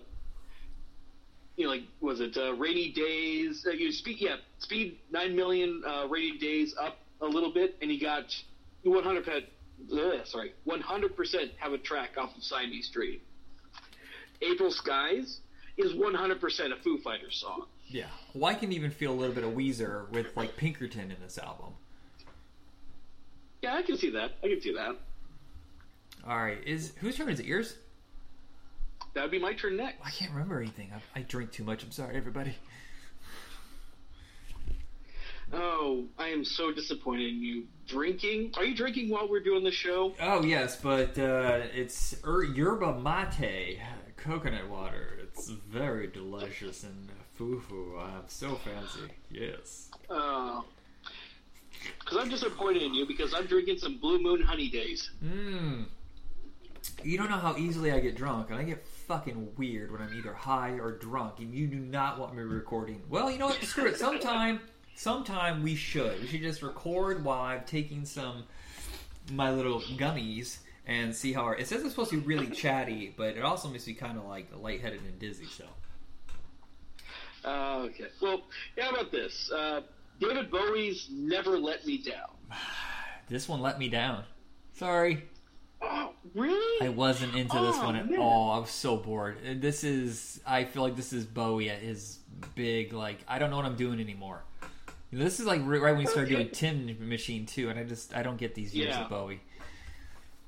you know, like was it uh, Rainy Days? Uh, you Speed, yeah, Speed Nine Million uh, Rainy Days up a little bit, and he got 100 percent. Sorry, 100 percent have a track off of Siamese Street. April Skies is 100 percent a Foo Fighters song. yeah. Well, I can even feel a little bit of Weezer with like Pinkerton in this album. Yeah, I can see that. I can see that. All right, is whose turn is it? Yours? That would be my turn next. I can't remember anything. I, I drink too much. I'm sorry, everybody. Oh, I am so disappointed in you. Drinking? Are you drinking while we're doing the show? Oh yes, but uh, it's er, yerba mate, coconut water. It's very delicious and foo-foo. I'm so fancy. Yes. Uh, because I'm disappointed in you because I'm drinking some Blue Moon Honey Days. Mmm. You don't know how easily I get drunk, and I get fucking weird when I'm either high or drunk, and you do not want me recording. Well, you know what? Screw it. Sometime, sometime we should. We should just record while I'm taking some my little gummies and see how. Our, it says it's supposed to be really chatty, but it also makes me kind of like lightheaded and dizzy. So. Uh, okay. Well, how about this? Uh, David Bowie's "Never Let Me Down." This one let me down. Sorry. Oh, really? I wasn't into this Oh, one at man. all. I was so bored. This is. I feel like this is Bowie at his big. Like I don't know what I'm doing anymore. This is like right when we started doing Tin Machine too, and I just I don't get these years Yeah. of Bowie.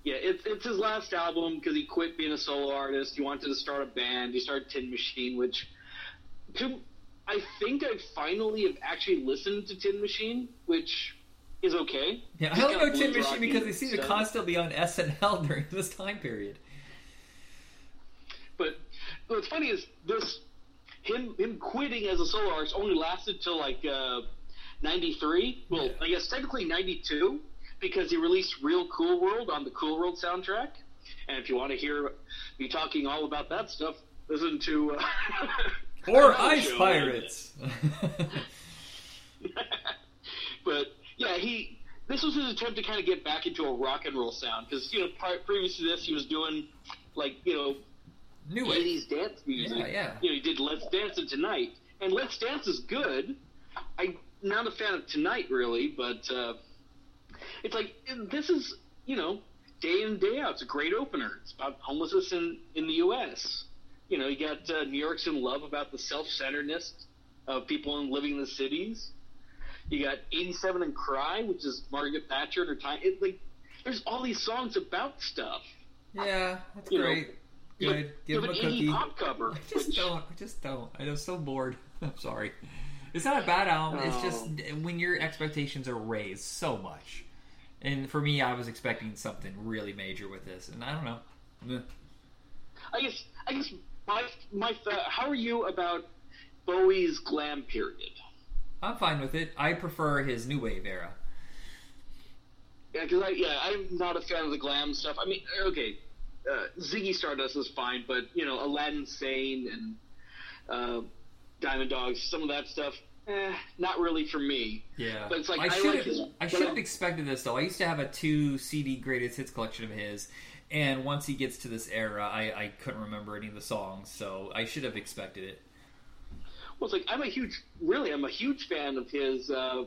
Yeah, it's it's his last album because he quit being a solo artist. He wanted to start a band. He started Tin Machine, which, to, I think I finally have actually listened to Tin Machine, which is okay. Yeah, I only know Tin Machine because they seem to constantly be on SNL during this time period. But what's funny is this him him quitting as a solo artist only lasted till like uh, '93. Well, Yeah. I guess technically '92 because he released Real Cool World on the Cool World soundtrack. And if you want to hear me talking all about that stuff, listen to uh, Or Ice. Pirates. but yeah, he this was his attempt to kind of get back into a rock and roll sound because you know pri- previous to this he was doing like you know New 80s dance music. Yeah, yeah. You know, he did Let's Dance and Tonight, and Let's Dance is good. I'm not a fan of Tonight really, but uh, it's like this is you know day in day out. It's a great opener. It's about homelessness in in the U.S. You know, you got uh, New York's in love about the self-centeredness of people in living in the cities. You got 87 and Cry, which is Margaret Thatcher and her time. It, like, there's all these songs about stuff. Yeah, that's You great. You Good. have, Give him a cookie. Pop cover. I just which- don't. I just don't. I'm so bored. I'm sorry. It's not a bad album. It's oh. just when your expectations are raised so much. And for me, I was expecting something really major with this, and I don't know. I guess I guess my my th- how are you about Bowie's glam period? I'm fine with it. I prefer his new wave era. Yeah, because I yeah I'm not a fan of the glam stuff. I mean, okay, uh, Ziggy Stardust is fine, but you know Aladdin Sane and uh, Diamond Dogs, some of that stuff, eh, not really for me. Yeah, But it's like, I I should like have. his- I should have expected this though. I used to have a two CD greatest hits collection of his, and once he gets to this era, I, I couldn't remember any of the songs, so I should have expected it. It's like I'm a huge, really, I'm a huge fan of his uh,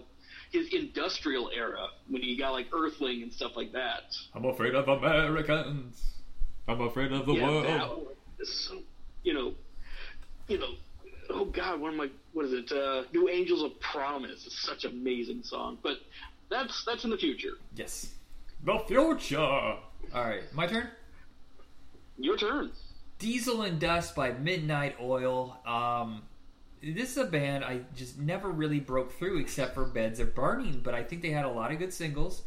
his industrial era when he got like Earthling and stuff like that. I'm afraid of Americans. I'm afraid of the yeah, world. that so, you know, you know, oh God, what am I? What is it? Uh, New Angels of Promise is such an amazing song, but that's that's in the future. Yes. The future. All right, my turn. Your turn. Diesel and Dust by Midnight Oil. Um, this is a band I just never really broke through except for Beds Are Burning, but I think they had a lot of good singles.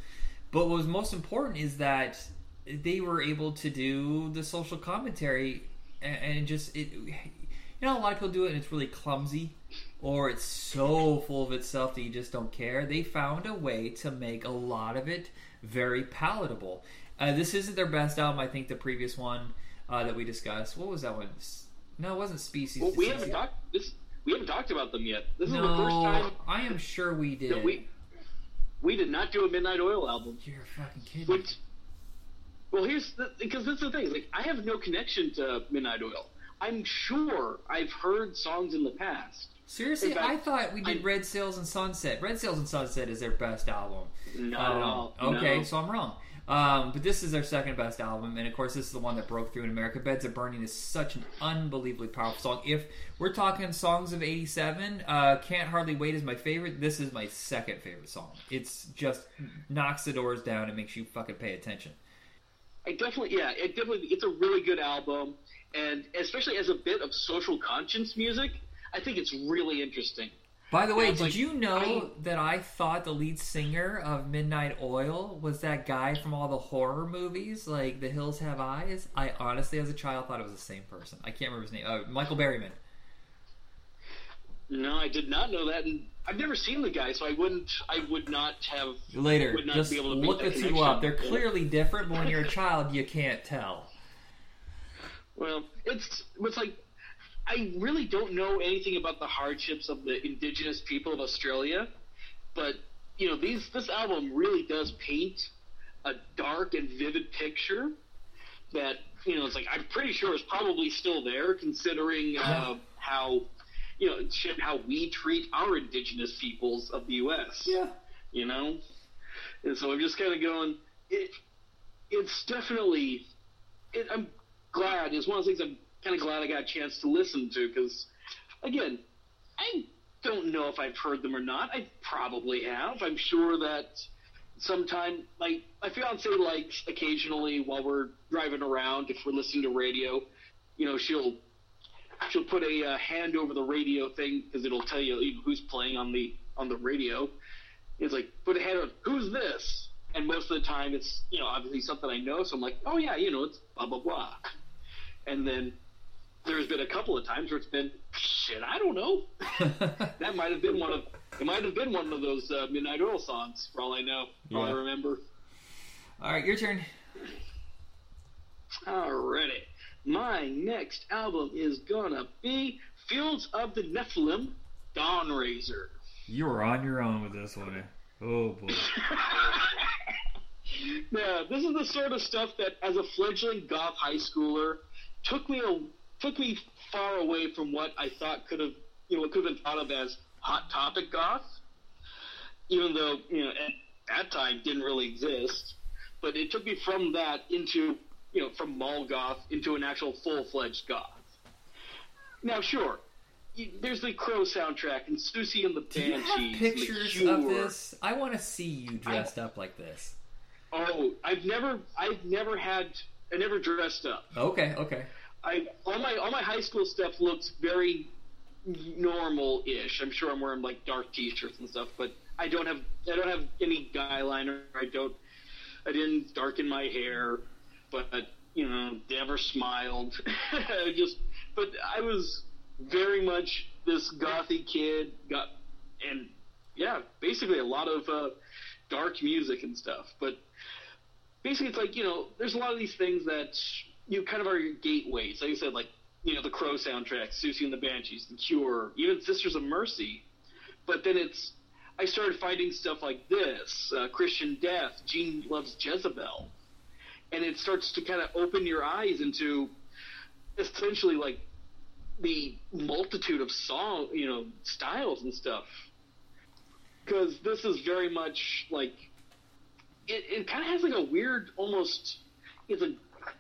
But what was most important is that they were able to do the social commentary and, and just it. You know, a lot of people do it and it's really clumsy, or it's so full of itself that you just don't care. They found a way to make a lot of it very palatable. Uh, this isn't their best album. I think the previous one uh, that we discussed. What was that one? No, it wasn't Species. Well, we haven't talked this. We haven't talked about them yet. This is the first time I am sure we did. we we did not do a Midnight Oil album. You're fucking kidding. Which, well, here's the, because that's the thing. Like, I have no connection to Midnight Oil. I'm sure I've heard songs in the past. Seriously, fact, I thought we did I- Red Sails and Sunset. Red Sails and Sunset is their best album. Not at Um, all. Okay, No. so I'm wrong. Um, but this is their second best album, and of course, this is the one that broke through in America. Beds Are Burning is such an unbelievably powerful song. If we're talking songs of '87, uh, Can't Hardly Wait is my favorite. This is my second favorite song. It's just knocks the doors down and makes you fucking pay attention. I definitely, yeah, it definitely, it's a really good album, and especially as a bit of social conscience music, I think it's really interesting. By the way, did like- you know I- that I thought the lead singer of Midnight Oil was that guy from all the horror movies, like The Hills Have Eyes? I honestly, as a child, thought it was the same person. I can't remember his name. Uh, Michael Berryman. No, I did not know that, and I've never seen the guy, so I wouldn't, I would not have. Later, Would not just be able to look the two up. They're clearly different, but when you're a child, you can't tell. Well, it's it's like I really don't know anything about the hardships of the indigenous people of Australia, but you know these this album really does paint a dark and vivid picture that you know it's like I'm pretty sure is probably still there considering uh, how you know shit how we treat our indigenous peoples of the U.S Yeah. you know? And so I'm just kind of going, it, it's definitely, it, I'm glad, it's one of the things I'm kind of glad I got a chance to listen to, because, again, I don't know if I've heard them or not. I probably have. I'm sure that sometime, like, my fiance likes occasionally while we're driving around, if we're listening to radio, you know, she'll she'll put a uh, hand over the radio thing because it'll tell you, who's playing on the on the radio. It's like put a hand on who's this, and most of the time it's you know obviously something I know, so I'm like, oh yeah, you know it's blah blah blah, and then there's been a couple of times where it's been shit, I don't know. that might have been one of it might have been one of those uh, Midnight Oil songs for all I know, for all I remember. All right, your turn. Alrighty. My next album is gonna be Fields of the Nephilim, Dawnrazor. You were on your own with this one. Oh boy. now, this is the sort of stuff that, as a fledgling goth high schooler, took me a, took me far away from what I thought could have, you know, what could have been thought of as hot topic goth. Even though, you know, at that time didn't really exist, but it took me from that into, you know, from mall goth into an actual full fledged goth. Now, sure. There's the Crow soundtrack and Siouxsie and the Do you Banshees. have pictures of this? I want to see you dressed up like this. Oh, I've never, I've never had, I never dressed up. Okay, okay. I all my all my high school stuff looks very normal-ish. I'm sure I'm wearing like dark T-shirts and stuff, but I don't have I don't have any guy liner. I don't I didn't darken my hair, but you know never smiled. Just but I was very much this gothy kid. Got and yeah, basically a lot of uh, dark music and stuff, but basically it's like you know there's a lot of these things that you kind of are your gateways. Like i said like you know the crow soundtrack Siouxsie and the banshees the cure even sisters of mercy. But then it's i started finding stuff like this uh, christian death gene loves jezebel. And it starts to kind of open your eyes into essentially like the multitude of song you know styles and stuff. Because this is very much like it, it kind of has like a weird, almost, it's a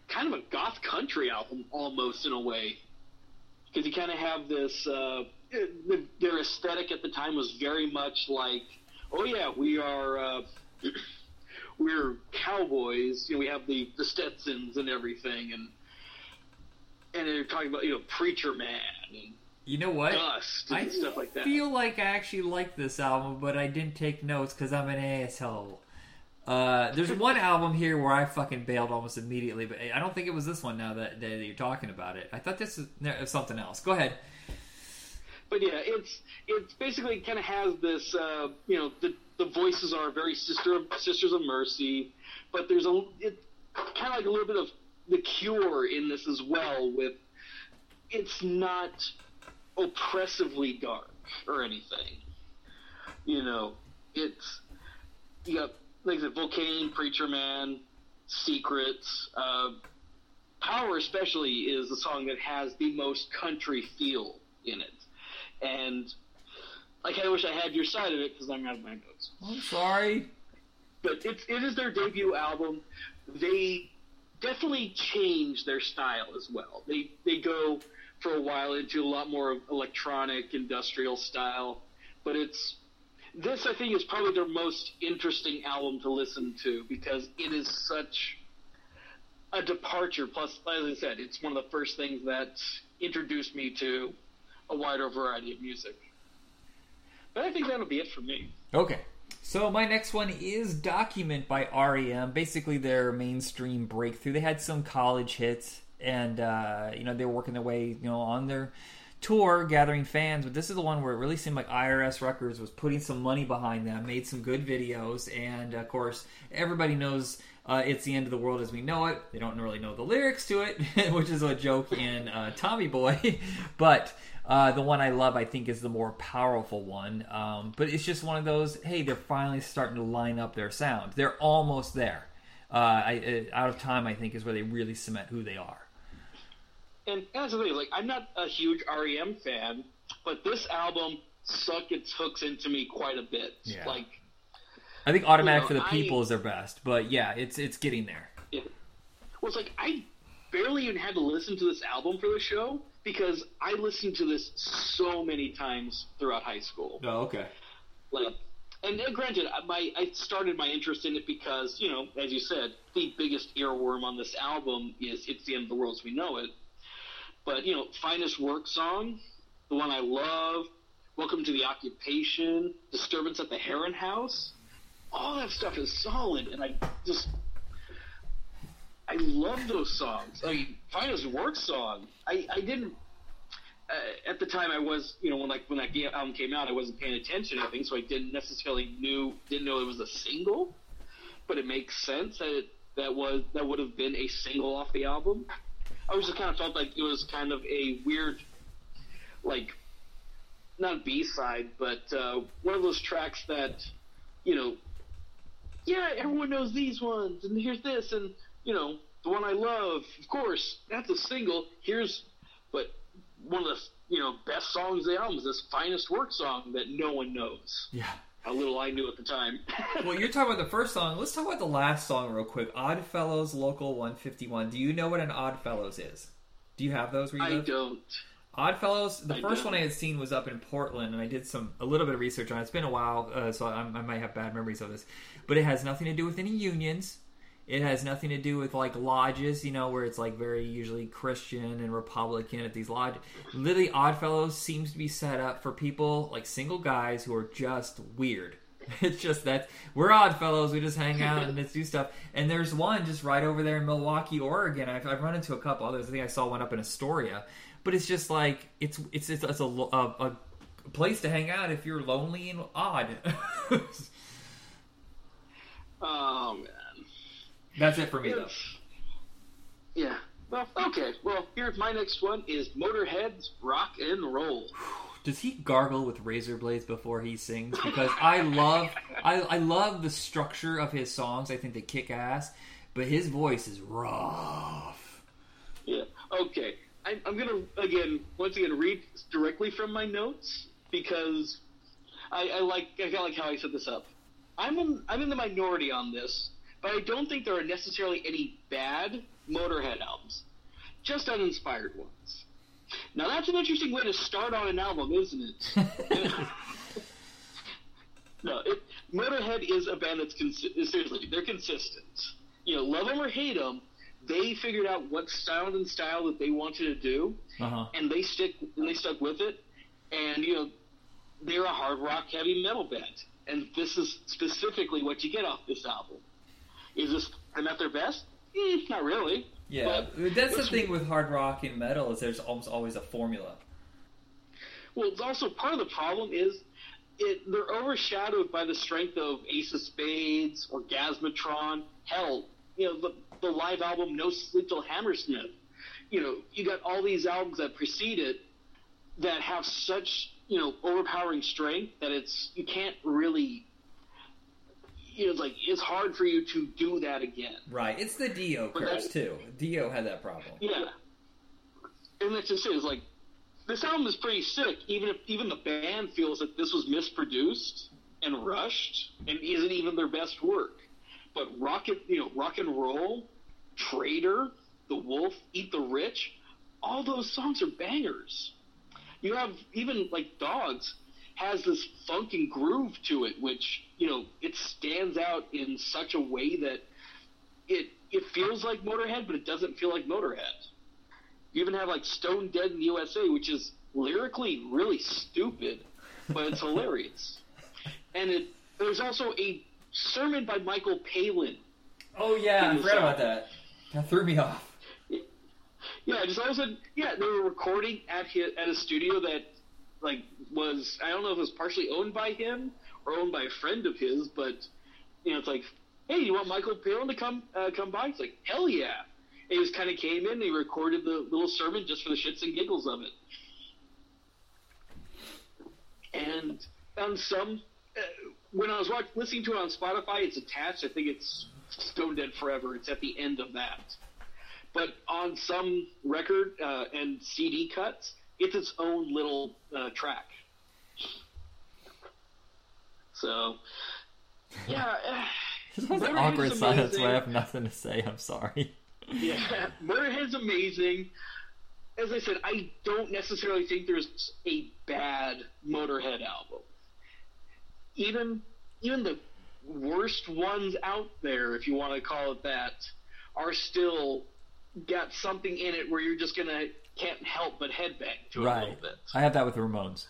kind of a goth country album almost in a way. Because you kind of have this, uh, their aesthetic at the time was very much like, oh yeah, we are, uh, we're cowboys. You know, we have the, the Stetsons and everything, and and they're talking about you know Preacher Man and You know what? Dust and I stuff like that. feel like I actually like this album, but I didn't take notes because I'm an asshole. Uh, there's one album here where I fucking bailed almost immediately, but I don't think it was this one. Now that, that you're talking about it, I thought this was no, something else. Go ahead. but yeah, it's it's basically kind of has this, uh, you know, the the voices are very sister sisters of mercy, but there's a kind of like a little bit of the Cure in this as well. With it's not oppressively dark or anything, you know. It's you like I said, Volcane, Preacher Man, Secrets. Uh, Power especially is the song that has the most country feel in it and I kind of wish I had your side of it because I'm out of my notes. I'm sorry. But it's it is their debut album. They definitely change their style as well. They they go for a while into a lot more electronic industrial style, but it's this I think is probably their most interesting album to listen to because it is such a departure. Plus, as I said, it's one of the first things that introduced me to a wider variety of music. But I think that'll be it for me. Okay. So my next one is Document by REM. Basically, their mainstream breakthrough. They had some college hits, and uh, you know they were working their way, you know, on their tour, gathering fans. But this is the one where it really seemed like IRS Records was putting some money behind them, made some good videos, and of course, everybody knows uh, "It's the End of the World as We Know It." They don't really know the lyrics to it, which is a joke in uh, Tommy Boy, but. Uh, the one I love, I think, is the more powerful one. Um, but it's just one of those. Hey, they're finally starting to line up their sound. They're almost there. Uh, I, out of time, I think, is where they really cement who they are. And as the thing, like I'm not a huge REM fan, but this album sucked its hooks into me quite a bit. Yeah. Like, I think "Automatic You know, for the I- People" is their best, but yeah, it's it's getting there. it, well, it's like I barely even had to listen to this album for the show because I listened to this so many times throughout high school. Oh, okay. Like, and granted, I- my I started my interest in it because you know, as you said, the biggest earworm on this album is "It's the End of the World as We Know It." But you know, finest work song, the one I love, "Welcome to the Occupation," "Disturbance at the Heron House," all that stuff is solid, and I just. I love those songs. I mean, finest work song. I, I didn't uh, at the time I was, you know, when like when that album came out, I wasn't paying attention to anything, so I didn't necessarily knew didn't know it was a single. But it makes sense that it, that was that would have been a single off the album. I always just kind of felt like it was kind of a weird, like, not B side, but uh, one of those tracks that, you know, yeah, everyone knows these ones, and here's this, and you know, the one I love, of course, that's a single. Here's, but one of the you know best songs of the album is this finest work song that no one knows. Yeah. How little I knew at the time. Well, you're talking about the first song. Let's talk about the last song real quick. Oddfellows Local 151. Do you know what an Oddfellows is? Do you have those? Where you I live? don't. Oddfellows. The I first don't. one I had seen was up in Portland, and I did some a little bit of research on it. It's been a while, uh, so I, I might have bad memories of this. But it has nothing to do with any unions. It has nothing to do with like lodges, you know, where it's like very usually Christian and Republican at these lodges. Literally, Oddfellows seems to be set up for people like single guys who are just weird. It's just that we're Oddfellows. We just hang out and do stuff. And there's one just right over there in Milwaukie, Oregon. I've, I've run into a couple others. I think I saw one up in Astoria. But it's just like it's it's it's, it's a, a, a place to hang out if you're lonely and odd. Oh, man. That's it for me though. Yeah. Well, okay. Well, here's my next one is Motorhead's Rock and Roll. Does he gargle with razor blades before he sings? Because I love, I, I love the structure of his songs. I think they kick ass, but his voice is rough. Yeah. Okay. I, I'm gonna again once again read directly from my notes because I, I like I like how I set this up. I'm in, I'm in the minority on this, but I don't think there are necessarily any bad Motorhead albums, just uninspired ones. Now that's an interesting way to start on an album, isn't it? no, it, Motorhead is a band that's consi- seriously they're consistent. You know, love them or hate them, they figured out what sound and style that they wanted to do, Uh huh. and they stick and they stuck with it. And you know, they're a hard rock heavy metal band, and this is specifically what you get off this album. Is this them at their best? Mm, not really. Yeah, But that's the thing with hard rock and metal is there's almost always a formula. Well, it's also part of the problem is it they're overshadowed by the strength of Ace of Spades or Gasmatron. Hell, you know the the live album No Sleep Till Hammersmith. You know, you got all these albums that precede it that have such you know overpowering strength that it's you can't really. You know, it's like it's hard for you to do that again. Right. It's the Dio But curse too. Dio had that problem. Yeah. And that's just it. It's like this album is pretty sick, even if even the band feels that this was misproduced and rushed and isn't even their best work. But rocket, you know, rock and roll, Traitor, The Wolf, Eat the Rich, all those songs are bangers. You have even like Dogs has this funk and groove to it, which you know it stands out in such a way that it it feels like Motorhead, but it doesn't feel like Motorhead. You even have like Stone Dead in the USA, which is lyrically really stupid, but it's hilarious. And it there's also a sermon by Michael Palin. Oh yeah, I forgot about that. That threw me off. Yeah, just all of a sudden, yeah, they were recording at his, at a studio that like was I don't know if it was partially owned by him or owned by a friend of his, but you know, it's like, hey, you want Michael Palin to come uh, come by? It's like, hell yeah! And he just kind of came in, and he recorded the little sermon just for the shits and giggles of it. And on some, uh, when I was watch, listening to it on Spotify, it's attached. I think it's Stone Dead Forever. It's at the end of that. But on some record uh, and CD cuts, it's its own little uh, track. So, yeah. This was an awkward silence where I have nothing to say. I'm sorry. Yeah, Motorhead's amazing. As I said, I don't necessarily think there's a bad Motorhead album. Even even the worst ones out there, if you want to call it that, are still got something in it where you're just gonna can't help but headbang to it right. a little bit. I have that with the Ramones.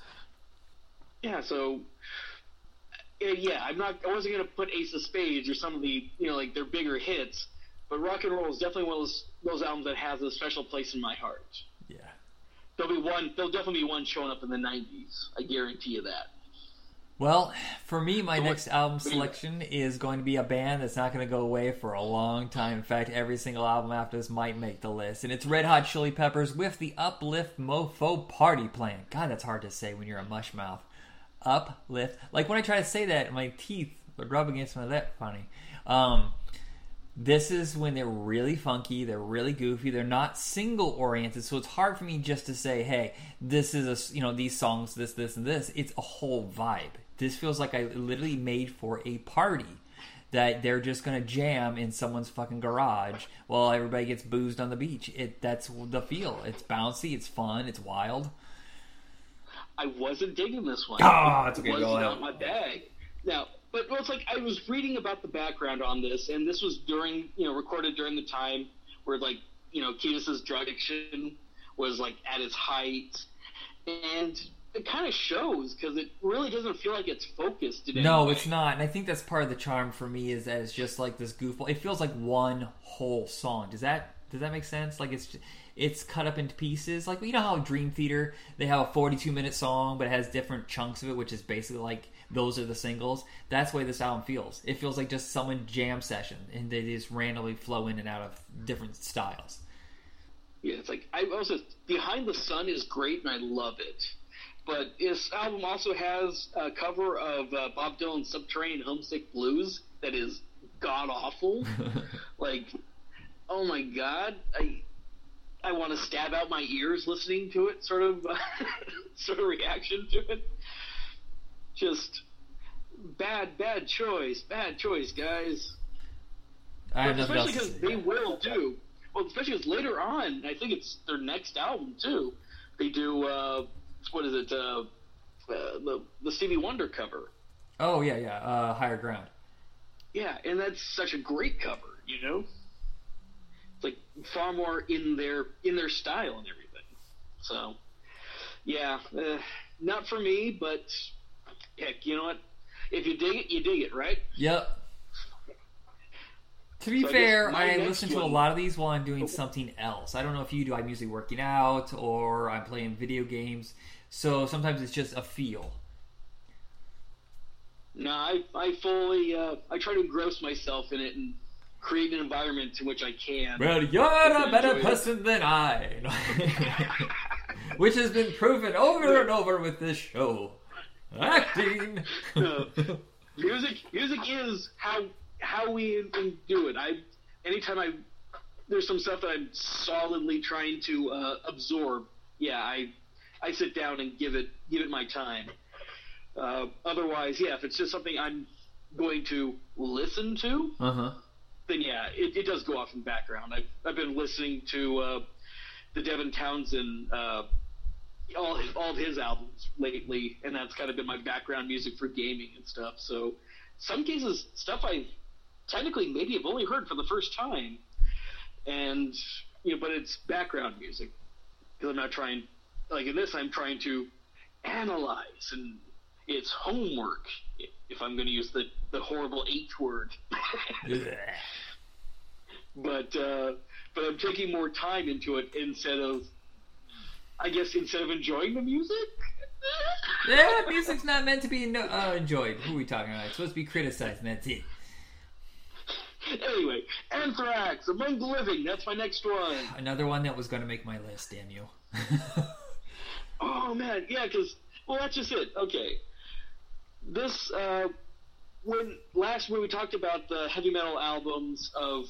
Yeah, so yeah, I'm not. I wasn't gonna put Ace of Spades or some of the you know like their bigger hits, but Rock and Roll is definitely one of those those albums that has a special place in my heart. Yeah. There'll be one. There'll definitely be one showing up in the '90s. I guarantee you that. Well, for me, my next album selection is going to be a band that's not going to go away for a long time. In fact, every single album after this might make the list, and it's Red Hot Chili Peppers with the Uplift Mofo Party Plan. God, that's hard to say when you're a mush mouth. Uplift, like when I try to say that, my teeth would rub against my lip. Funny. Um, this is when they're really funky, they're really goofy, they're not single oriented, so it's hard for me just to say, hey, this is a you know these songs, this, this, and this. It's a whole vibe. This feels like I literally made for a party that they're just gonna jam in someone's fucking garage while everybody gets boozed on the beach. It that's the feel. It's bouncy, it's fun, it's wild. I wasn't digging this one. Ah, it's okay, It was not my bag. Now, but well, it's like I was reading about the background on this, and this was during you know recorded during the time where like you know Kiedis's drug addiction was like at its height, and it kind of shows because it really doesn't feel like it's focused. In No, way. it's not, and I think that's part of the charm for me is that it's just like this goofball. It feels like one whole song. Does that does that make sense? Like it's it's cut up into pieces. Like you know how Dream Theater they have a forty-two minute song, but it has different chunks of it, which is basically like those are the singles. That's the way this album feels. It feels like just someone jam session, and they just randomly flow in and out of different styles. Yeah, it's like I also Behind the Sun is great and I love it. But this album also has a cover of uh, Bob Dylan's Subterranean Homesick Blues that is god awful. like, oh my god, I I want to stab out my ears listening to it. Sort of, sort of reaction to it. Just bad, bad choice, bad choice, guys. I have especially because they will do. Well, especially because later on, I think it's their next album too. They do uh, what is it? Uh, uh, the the Stevie Wonder cover. Oh yeah, yeah. Uh, higher ground. Yeah, and that's such a great cover. You know, it's like far more in their in their style and everything. So, yeah, uh, not for me, but heck, you know what? If you dig it, you dig it, right? Yep. To be So fair, I next listen to a lot of these while I'm doing something else. I don't know if you do. I'm usually working out or I'm playing video games. So sometimes it's just a feel. No, I I fully uh, I try to engross myself in it and create an environment in which I can. Well, you're a better Enjoy it. person than I. Which has been proven over and over with this show. Acting. Uh, music music is how how we do it. I anytime I there's some stuff that I'm solidly trying to uh, absorb. Yeah, I I sit down and give it give it my time. Uh, otherwise, yeah, if it's just something I'm going to listen to, Uh huh. then yeah, it, it does go off in the background. I've I've been listening to uh, the Devin Townsend uh, all his, all of his albums lately, and that's kind of been my background music for gaming and stuff. So some cases, stuff I technically maybe have only heard for the first time, and you know, but it's background music because I'm not trying. Like in this, I'm trying to analyze, and it's homework. If I'm going to use the the horrible H word, but uh, but I'm taking more time into it instead of, I guess, instead of enjoying the music. yeah, music's not meant to be no, uh, enjoyed. Who are we talking about? It's supposed to be criticized, it. Anyway, Anthrax, Among the Living. That's my next one. Another one that was going to make my list. Damn you. oh man, yeah, because well, that's just it. Okay, this uh, when last when we talked about the heavy metal albums of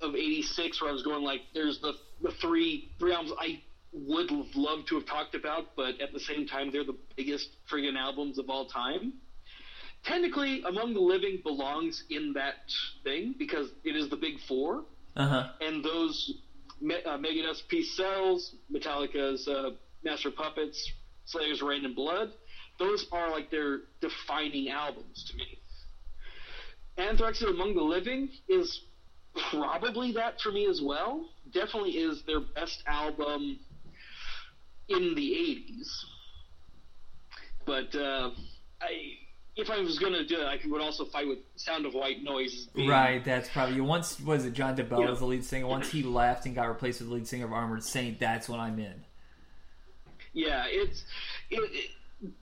of '86, where I was going like, there's the the three three albums I would love to have talked about, but at the same time, they're the biggest friggin' albums of all time. Technically, Among the Living belongs in that thing because it is the big four, Uh-huh. and those Me- uh, Megadeth's Peace Sells, Metallica's uh, Master Puppets, Slayer's Reign in Blood, those are like their defining albums to me. Anthrax's Among the Living is probably that for me as well. Definitely is their best album in the 80s. But uh, I, if I was going to do it, I would also fight with Sound of White Noise. being- Right, that's probably once was it John DeBell Yeah. was the lead singer. Once he left and got replaced with the lead singer of Armored Saint, that's when I'm in. Yeah, it's it, it,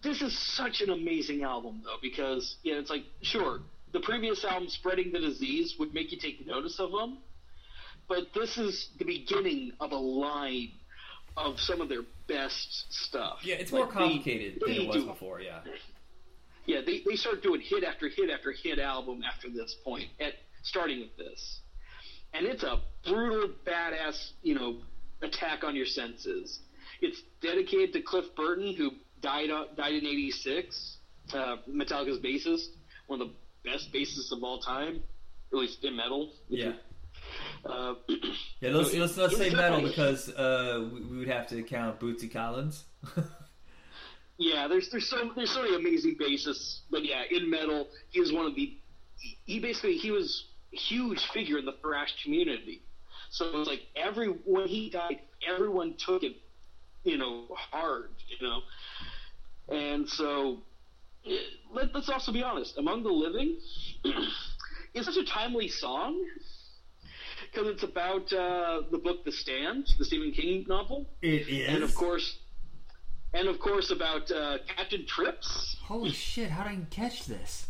this is such an amazing album though because yeah, it's like sure the previous album, Spreading the Disease, would make you take notice of them, but this is the beginning of a line of some of their best stuff. Yeah, it's Like, more they- complicated they than it was do- before. Yeah. Yeah, they, they start doing hit after hit after hit album after this point, at starting with this, and it's a brutal, badass, you know, attack on your senses. It's dedicated to Cliff Burton, who died uh, died in '86, uh, Metallica's bassist, one of the best bassists of all time, at least in metal. Yeah. Uh, Yeah, let's let's not say metal because uh, we, we would have to count Bootsy Collins. Yeah, there's there's so there's so many amazing bassists, but yeah, in metal, he was one of the he basically he was a huge figure in the thrash community. So it was like every when he died, everyone took it, you know, hard, you know, and so eh, let, let's also be honest. Among the Living is such a timely song because it's about uh, the book The Stand, the Stephen King novel, It is. and of course, and of course about uh, Captain Trips. Holy shit! How did I catch this?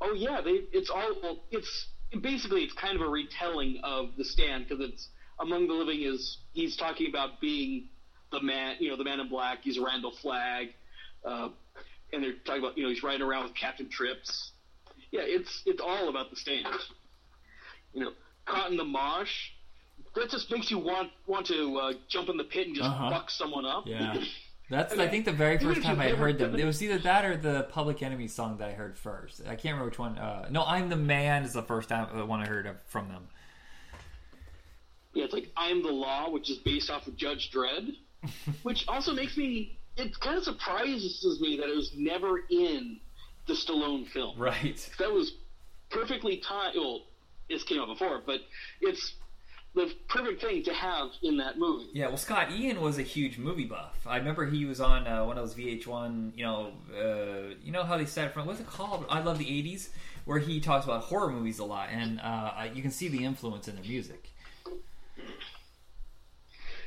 Oh yeah, they it's all well, it's basically it's kind of a retelling of the stand because it's Among the Living is he's talking about being the man, you know, the man in black. He's Randall Flagg, uh, and they're talking about you know he's riding around with Captain Trips. Yeah, it's it's all about the stand. You know, caught in the mosh. That just makes you want want to uh, jump in the pit and just Uh-huh. fuck someone up. Yeah. That's I Okay. think the very first time I heard them. it- was either that or the Public Enemy song that I heard first. I can't remember which one. Uh, no, I'm the Man is the first time the one I heard of, from them. Yeah, it's like I Am the Law, which is based off of Judge Dredd, which also makes me. It kind of surprises me that it was never in the Stallone film. Right. That was perfectly timed. Well, this came out before, but it's the perfect thing to have in that movie. Yeah, well, Scott Ian was a huge movie buff. I remember he was on uh, one of those VH1. You know, uh, you know how they said from what's it called? I love the '80s, where he talks about horror movies a lot, and uh, you can see the influence in their music.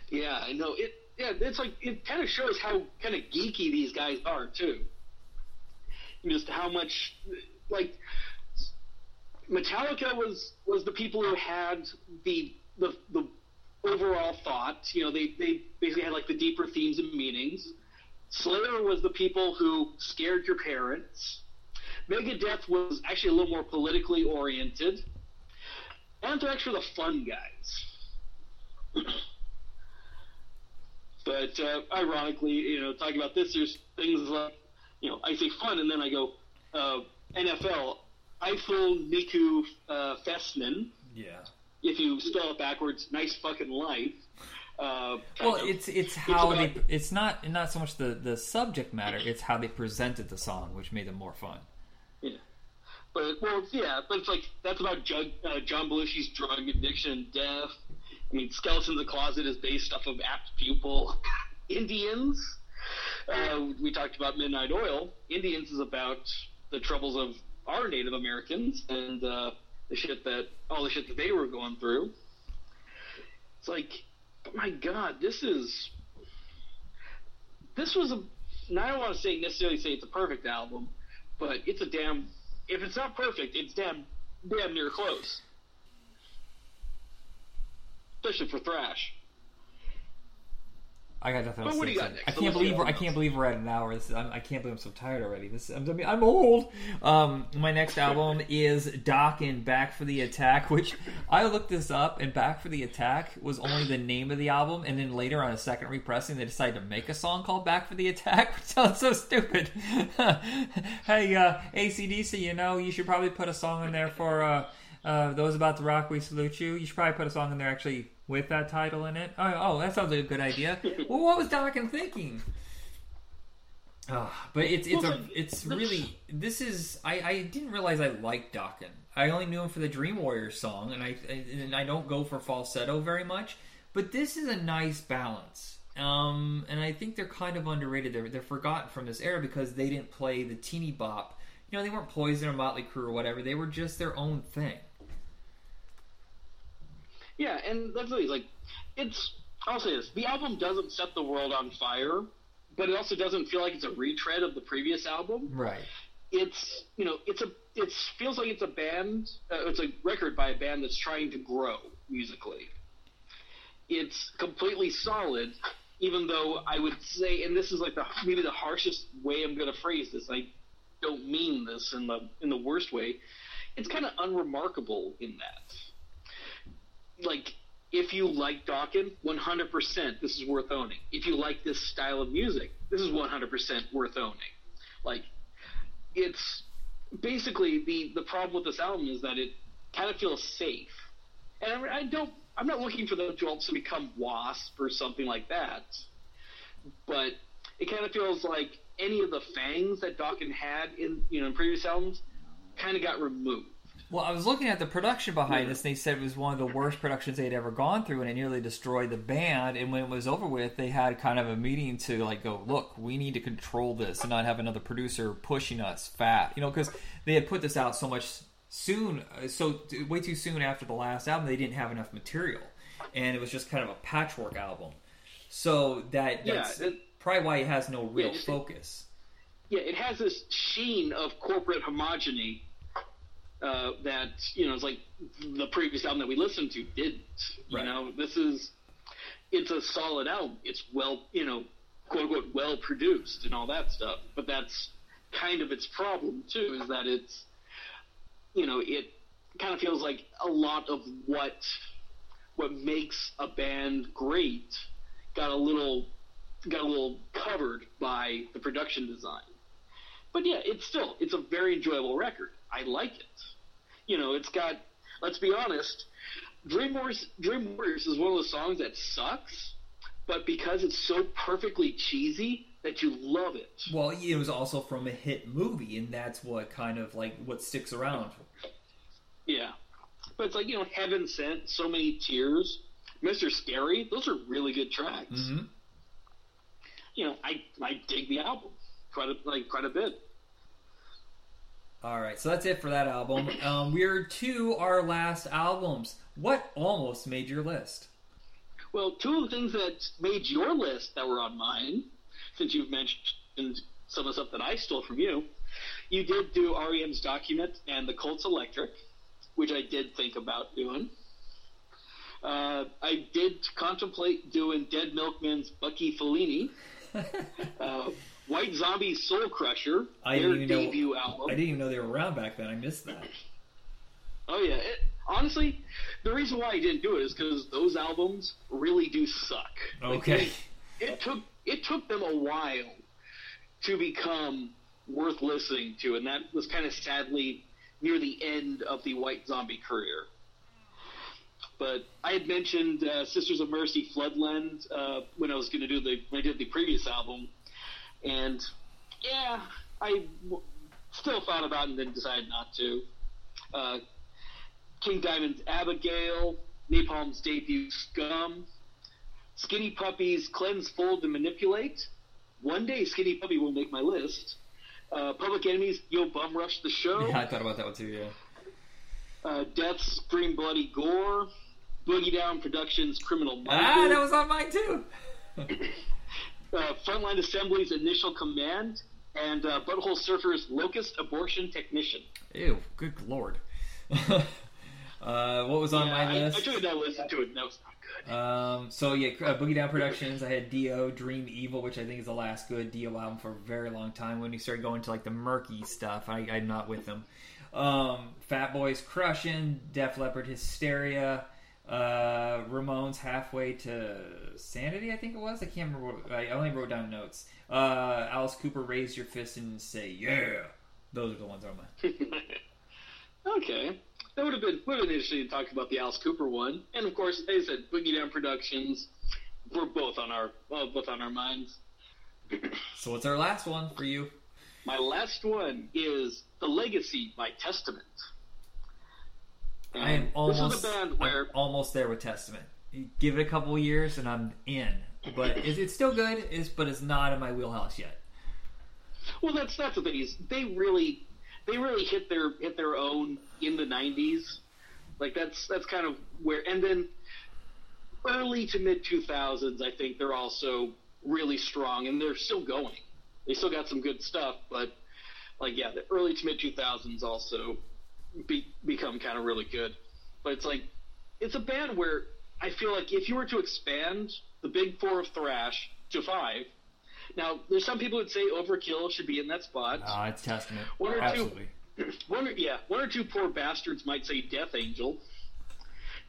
Yeah, I know it. Yeah, it's like it kind of shows how kind of geeky these guys are too. Just how much, like, Metallica was was the people who had the the the overall thought. You know, they they basically had like the deeper themes and meanings. Slayer was the people who scared your parents. Megadeth was actually a little more politically oriented. Anthrax were the fun guys. But uh, ironically, you know, talking about this, there's things like, you know, I say fun, and then I go uh, NFL. Eiffel Niku uh, Festman. Yeah. If you spell it backwards, nice fucking life. Uh, Well, of. it's it's how about- they. It's not not so much the the subject matter; it's how they presented the song, which made them more fun. Yeah, but well, yeah, but it's like that's about Jug, uh, John Belushi's drug addiction and death. I mean, Skeletons in the Closet is based off of Apt Pupil. Indians, uh, we talked about Midnight Oil. Indians is about the troubles of our Native Americans and uh, the shit that all the shit that they were going through. It's like, my God, this is this was a. Now I don't want to say necessarily say it's a perfect album, but it's a damn. If it's not perfect, it's damn damn near close. Especially for thrash. I got nothing But else what do you got next? I can't let's believe we're, I can't believe we're at an hour. This is, I'm, I can't believe I'm so tired already. This I'm, I mean, I'm old. Um, my next album is Dokken Back for the Attack, which I looked this up, and Back for the Attack was only the name of the album, and then later on a second repressing, they decided to make a song called Back for the Attack, which sounds so stupid. hey, uh, ACDC, you know, you should probably put a song in there for uh, uh, those about the rock. We salute you. You should probably put a song in there actually with that title in it. Oh, oh that sounds like a good idea. well, what was Dokken thinking? Ah, but it's it's a it's really this is I, I didn't realize I liked Dokken. I only knew him for the Dream Warriors song, and I and I don't go for falsetto very much. But this is a nice balance, um, and I think they're kind of underrated. They're they're forgotten from this era because they didn't play the teeny bop. You know, they weren't Poison or Motley Crue or whatever. They were just their own thing. Yeah, and that's really like it's. I'll say this: the album doesn't set the world on fire, but it also doesn't feel like it's a retread of the previous album. Right. It's you know it's a it feels like it's a band. Uh, it's a record by a band that's trying to grow musically. It's completely solid, even though I would say, and this is like the maybe the harshest way I'm going to phrase this. I don't mean this in the in the worst way. It's kind of unremarkable in that like if you like Dokken's, 100% this is worth owning. If you like this style of music, this is 100% worth owning. Like it's basically the the problem with this album is that it kind of feels safe. And I, I don't I'm not looking for the them to become Wasp or something like that. But it kind of feels like any of the fangs that Dokken's had in you know in previous albums kind of got removed. Well, I was looking at the production behind this, and they said it was one of the worst productions they'd ever gone through, and it nearly destroyed the band. And when it was over with, they had kind of a meeting to like go, look, we need to control this and not have another producer pushing us fat, you know, because they had put this out so much soon, uh, so way too soon after the last album, they didn't have enough material, and it was just kind of a patchwork album. So that Yeah, that's it- probably why it has no real Yeah, it- focus. yeah, it has this sheen of corporate homogeny uh, that you know it's like the previous album that we listened to didn't. You Right. know, this is it's a solid album. It's well, you know, quote unquote, well produced and all that stuff. But that's kind of its problem too, is that it's you know it kind of feels like a lot of what what makes a band great got a little got a little covered by the production design. But yeah, it's still it's a very enjoyable record. I like it. You know, it's got let's be honest, Dream Warriors Dream Warriors is one of those songs that sucks, but because it's so perfectly cheesy that you love it. Well, it was also from a hit movie, and that's what kind of like what sticks around. Yeah. But it's like, you know, Heaven Sent, So Many Tears, Mr. Scary, those are really good tracks. Mm-hmm. You know, I I dig the album quite a like quite a bit. All right, so that's it for that album. Um, we're to our last albums. What almost made your list? Well, two of the things that made your list that were on mine, since you've mentioned some of the stuff that I stole from you, you did do REM's Document and the Cult's Electric, which I did think about doing. Uh, I did contemplate doing Dead Milkmen's Bucky Fellini, uh, White Zombie Soul Crusher, I their didn't even know- debut album. I didn't even know they were around back then. I missed that. Oh yeah. It, honestly, the reason why I didn't do it is because those albums really do suck. Like, Okay. it took it took them a while to become worth listening to, and that was kind of sadly near the end of the White Zombie career. But I had mentioned uh, Sisters of Mercy Floodland uh, when I was going to do the when I did the previous album, and yeah, I w- still thought about it and then decided not to. Uh, King Diamond's Abigail, Napalm's debut Scum, Skinny Puppy's Cleanse, Fold, and Manipulate. One day Skinny Puppy will make my list. Uh, Public Enemy's, Yo Bum Rush the Show. Yeah, I thought about that one too. Yeah. Uh, Death's Scream Bloody Gore. Boogie Down Productions Criminal Minded. Ah, that was on mine too. uh, Frontline Assembly's Initial Command. And uh, Butthole Surfer's Locust Abortion Technician. Ew, good lord. uh, what was on Yeah, my I, list? I tried to listen to it, and that was not good. Um, so yeah, uh, Boogie Down Productions. I had Dio, Dream Evil, which I think is the last good Dio album for a very long time. When he started going to like the murky stuff, I, I'm not with them. Um, Fat Boys Crushing, Def Leppard Hysteria, uh, Ramones Halfway to Sanity. I think it was. I can't remember. What, I only wrote down notes. Uh, Alice Cooper, Raise Your Fist and Say Yeah. Those are the ones on my. Okay. That would have been would have been interesting to talk about the Alice Cooper one, and of course, as I said, Boogie Down Productions. We're both on our well, both on our minds. So what's our last one for you? My last one is The Legacy by Testament. And I am almost, this is a band where I'm almost there with Testament. Give it a couple years and I'm in. But it's, it's still good. It's but it's not in my wheelhouse yet. well, that's that's the thing is they really they really hit their hit their own in the '90s. Like that's that's kind of where, and then early to mid 2000s, I think they're also really strong, and they're still going. They still got some good stuff, but like yeah, the early to mid 2000s also be, become kind of really good. But it's like it's a band where I feel like if you were to expand the big four of thrash to five, now there's some people that say Overkill should be in that spot. Uh, it's Testament. One or two. One, or- yeah, one or two poor bastards might say Death Angel.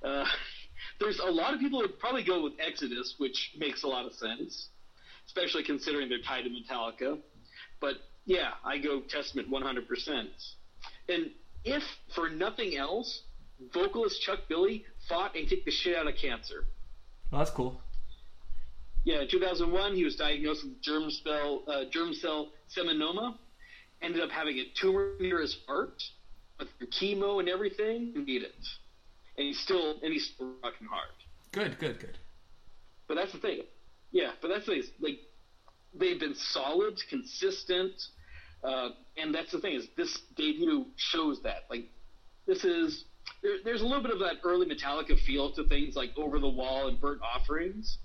Uh, there's a lot of people that probably go with Exodus, which makes a lot of sense, especially considering they're tied to Metallica. But yeah, I go Testament 100%. And if for nothing else, vocalist Chuck Billy fought and kicked the shit out of cancer. That's cool. Yeah, in 2001, he was diagnosed with germ cell, uh, germ cell seminoma. Ended up having a tumor near his heart, with through chemo and everything, and beat it. And he's still and he's still rocking hard. Good, good, good. But that's the thing. Yeah, but that's the thing. is, Like they've been solid, consistent, uh, and that's the thing is this debut shows that. Like this is there, there's a little bit of that early Metallica feel to things like Over the Wall and Burnt Offerings,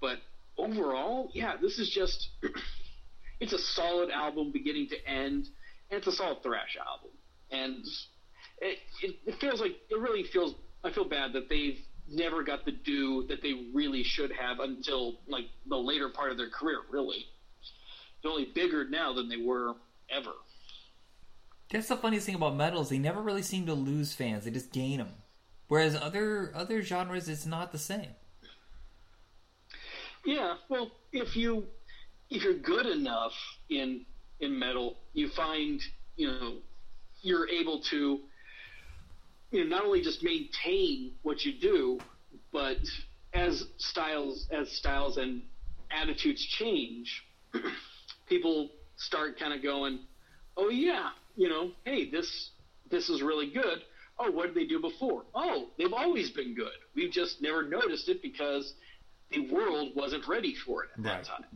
but overall, yeah, this is just it's a solid album beginning to end, and it's a solid thrash album, and it, it, it feels like it really feels. I feel bad that they've never got the due that they really should have until like the later part of their career. Really, they're only bigger now than they were ever. That's the funniest thing about metal is they never really seem to lose fans; they just gain them. Whereas other other genres, it's not the same. Yeah, well, if you if you're good enough in in metal, you find you know you're able to you know not only just maintain what you do, but as styles as styles and attitudes change, people start kind of going, oh yeah, you know, hey this this is really good. Oh, what did they do before? Oh, they've always been good. We've just never noticed it because the world wasn't ready for it at that time.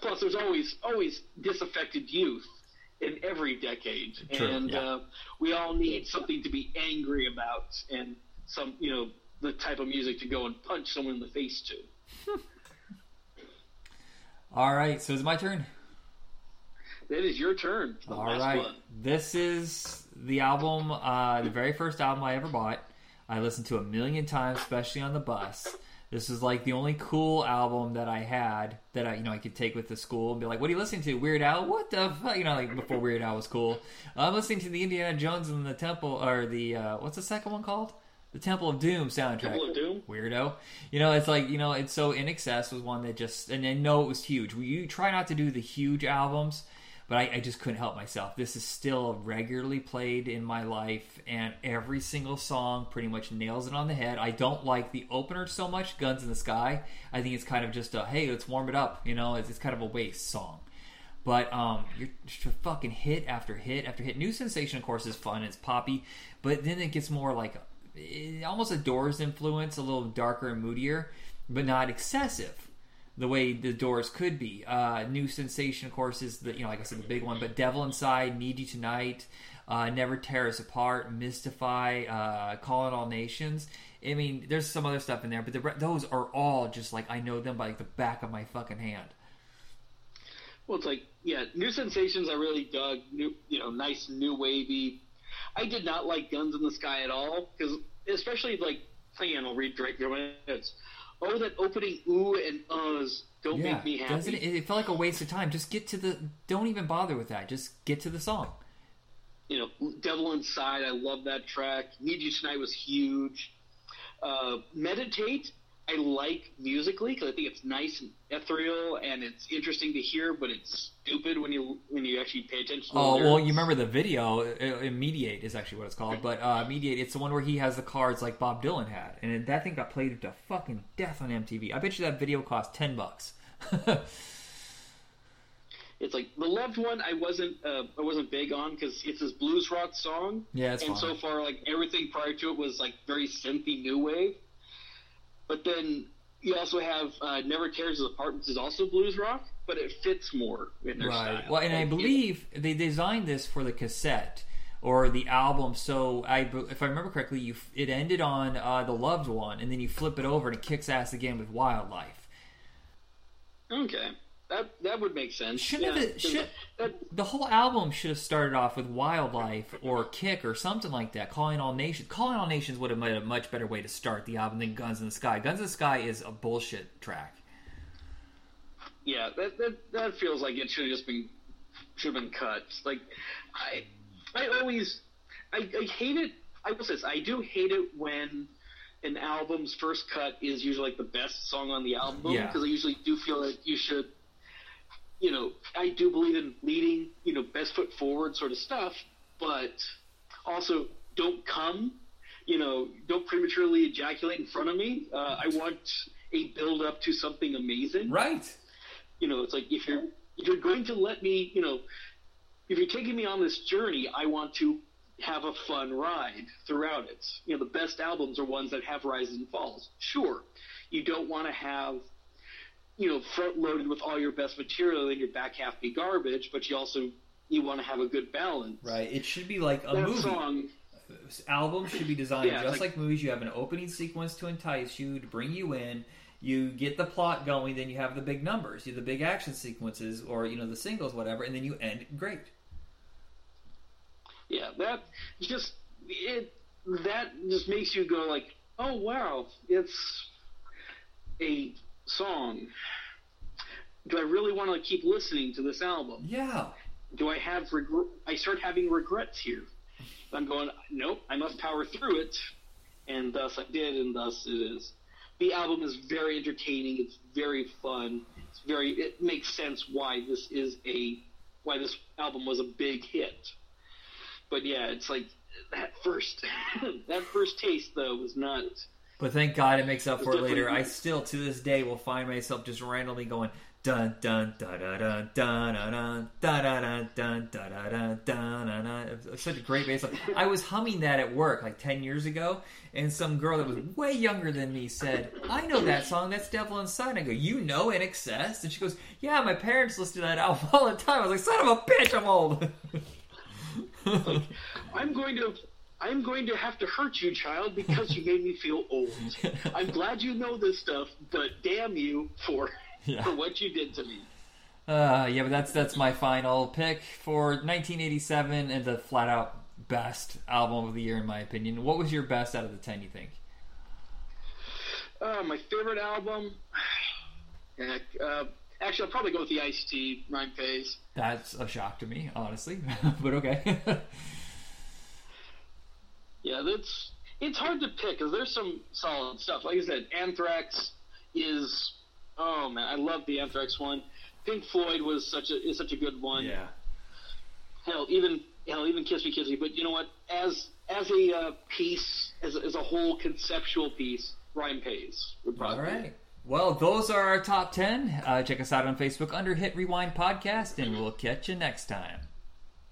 Plus, there's always always disaffected youth in every decade, True, and yeah. uh, we all need something to be angry about, and some you know the type of music to go and punch someone in the face to. All right, so it's my turn. It is your turn. All right, one. this is the album, uh, the very first album I ever bought. I listened to a million times, especially on the bus. This is like the only cool album that I had that I, you know, I could take with the school and be like, "What are you listening to? Weird Al? What the fuck?" You know, like before Weird Al was cool. I'm listening to the Indiana Jones and the Temple, or the uh, what's the second one called? The Temple of Doom soundtrack. Temple of Doom? Weirdo. You know, it's like you know, it's so INXS was one that just, and I know it was huge. You try not to do the huge albums, but I, I just couldn't help myself. This is still regularly played in my life, and every single song pretty much nails it on the head. I don't like the opener so much, "Guns in the Sky." I think it's kind of just a hey, let's warm it up. You know, it's, it's kind of a waste song. But um, you're just fucking hit after hit after hit. New Sensation, of course, is fun. It's poppy, but then it gets more like almost a Doors influence, a little darker and moodier, but not excessive the way the Doors could be. Uh, New Sensation, of course, is the you know like I said the big one, but Devil Inside, Need You Tonight, uh, Never Tear Us Apart, Mystify, uh, Calling All Nations. I mean, there's some other stuff in there, but the, those are all just like I know them by like the back of my fucking hand. Well, it's like yeah, new sensations. I really dug. New, you know, nice new wavy. I did not like Guns in the Sky at all because, especially like, again, I'll read Drake minutes. Oh, that opening ooh and uhs don't Yeah, make me happy. doesn't it? It felt like a waste of time. Just get to the. Don't even bother with that. Just get to the song. you know, Devil Inside, I love that track. Need You Tonight was huge. Uh, Meditate, I like musically because I think it's nice and ethereal and it's interesting to hear, but it's stupid when you when you actually pay attention. to Oh well, you remember the video? Uh, uh, Mediate is actually what it's called, but uh, Mediate. It's the one where he has the cards like Bob Dylan had, and that thing got played to fucking death on MTV. I bet you that video cost ten bucks. It's like the loved one. I wasn't uh, I wasn't big on because it's this blues rock song. Yeah, it's and fine. so far, like everything prior to it was like very synthy new wave. But then you also have uh, Never Tears Us Apart, which is also blues rock, but it fits more in their Right. style. Well, and I believe they designed this for the cassette or the album. So I, if I remember correctly, you it ended on uh, the loved one, and then you flip it over and it kicks ass again with Wildlife. Okay, that that would make sense. Shouldn't yeah, it- should- that, The whole album should have started off with Wildlife or Kick or something like that. Calling All Nations. Calling All Nations would have been a much better way to start the album than Guns in the Sky. Guns in the Sky is a bullshit track. yeah, that, that that feels like it should have just been should have been cut. Like I I always I, I hate it. I will say this: I do hate it when an album's first cut is usually like the best song on the album Yeah. because I usually do feel that you should. You know, I do believe in leading, you know, best foot forward sort of stuff, but also don't come, you know, don't prematurely ejaculate in front of me. Uh, I want a build up to something amazing Right. you know, it's like if you're if you're going to let me, you know, if you're taking me on this journey, I want to have a fun ride throughout it. You know, the best albums are ones that have rises and falls. Sure, you don't want to have, you know, front loaded with all your best material and your back half be garbage, but you also you want to have a good balance. Right. It should be like a That movie. song, albums should be designed Yeah, just like- like, movies. You have an opening sequence to entice you, to bring you in. You get the plot going, then you have the big numbers, you have the big action sequences, or you know the singles, whatever, and then you end great. yeah, that just it that just makes you go like, oh wow, it's a song. Do I really want to keep listening to this album? Yeah. Do I have regret? I start having regrets here. I'm going, nope, I must power through it, and thus I did, and thus it is. The album is very entertaining. It's very fun. It's very. It makes sense why this is a why this album was a big hit. But yeah, it's like that first that first taste though was not. But thank God it makes up for it later. I still, to this day, will find myself just randomly going dun dun dun dun dun dun dun dun da da dun dun dun dun. Such a great bass line. I was humming that at work like ten years ago, and some girl that was way younger than me said, "I know that song. That's Devil Inside." I go, "You know INXS?" And she goes, "Yeah, my parents listen to that album all the time." I was like, "Son of a bitch, I'm old." I'm going to. I'm going to have to hurt you, child, because you made me feel old. I'm glad you know this stuff, but damn you for Yeah. for what you did to me. Uh, yeah, but that's that's my final pick for 1987 and the flat out best album of the year in my opinion. What was your best out of the ten? You think? Uh, my favorite album. Yeah, uh, actually, I'll probably go with the Ice T Rhyme Pays. That's a shock to me, honestly, but okay. Yeah, that's it's hard to pick because there's some solid stuff. Like I said, Anthrax is oh man, I love the Anthrax one. Pink Floyd was such a is such a good one. yeah, Hell, even hell, even Kiss Me Kiss Me. But you know what? As as a uh, piece, as a, as a whole conceptual piece, Rhyme Pays would all probably. right. Well, those are our top 10. Uh, check us out on Facebook under Hit Rewind Podcast, and we'll catch you next time.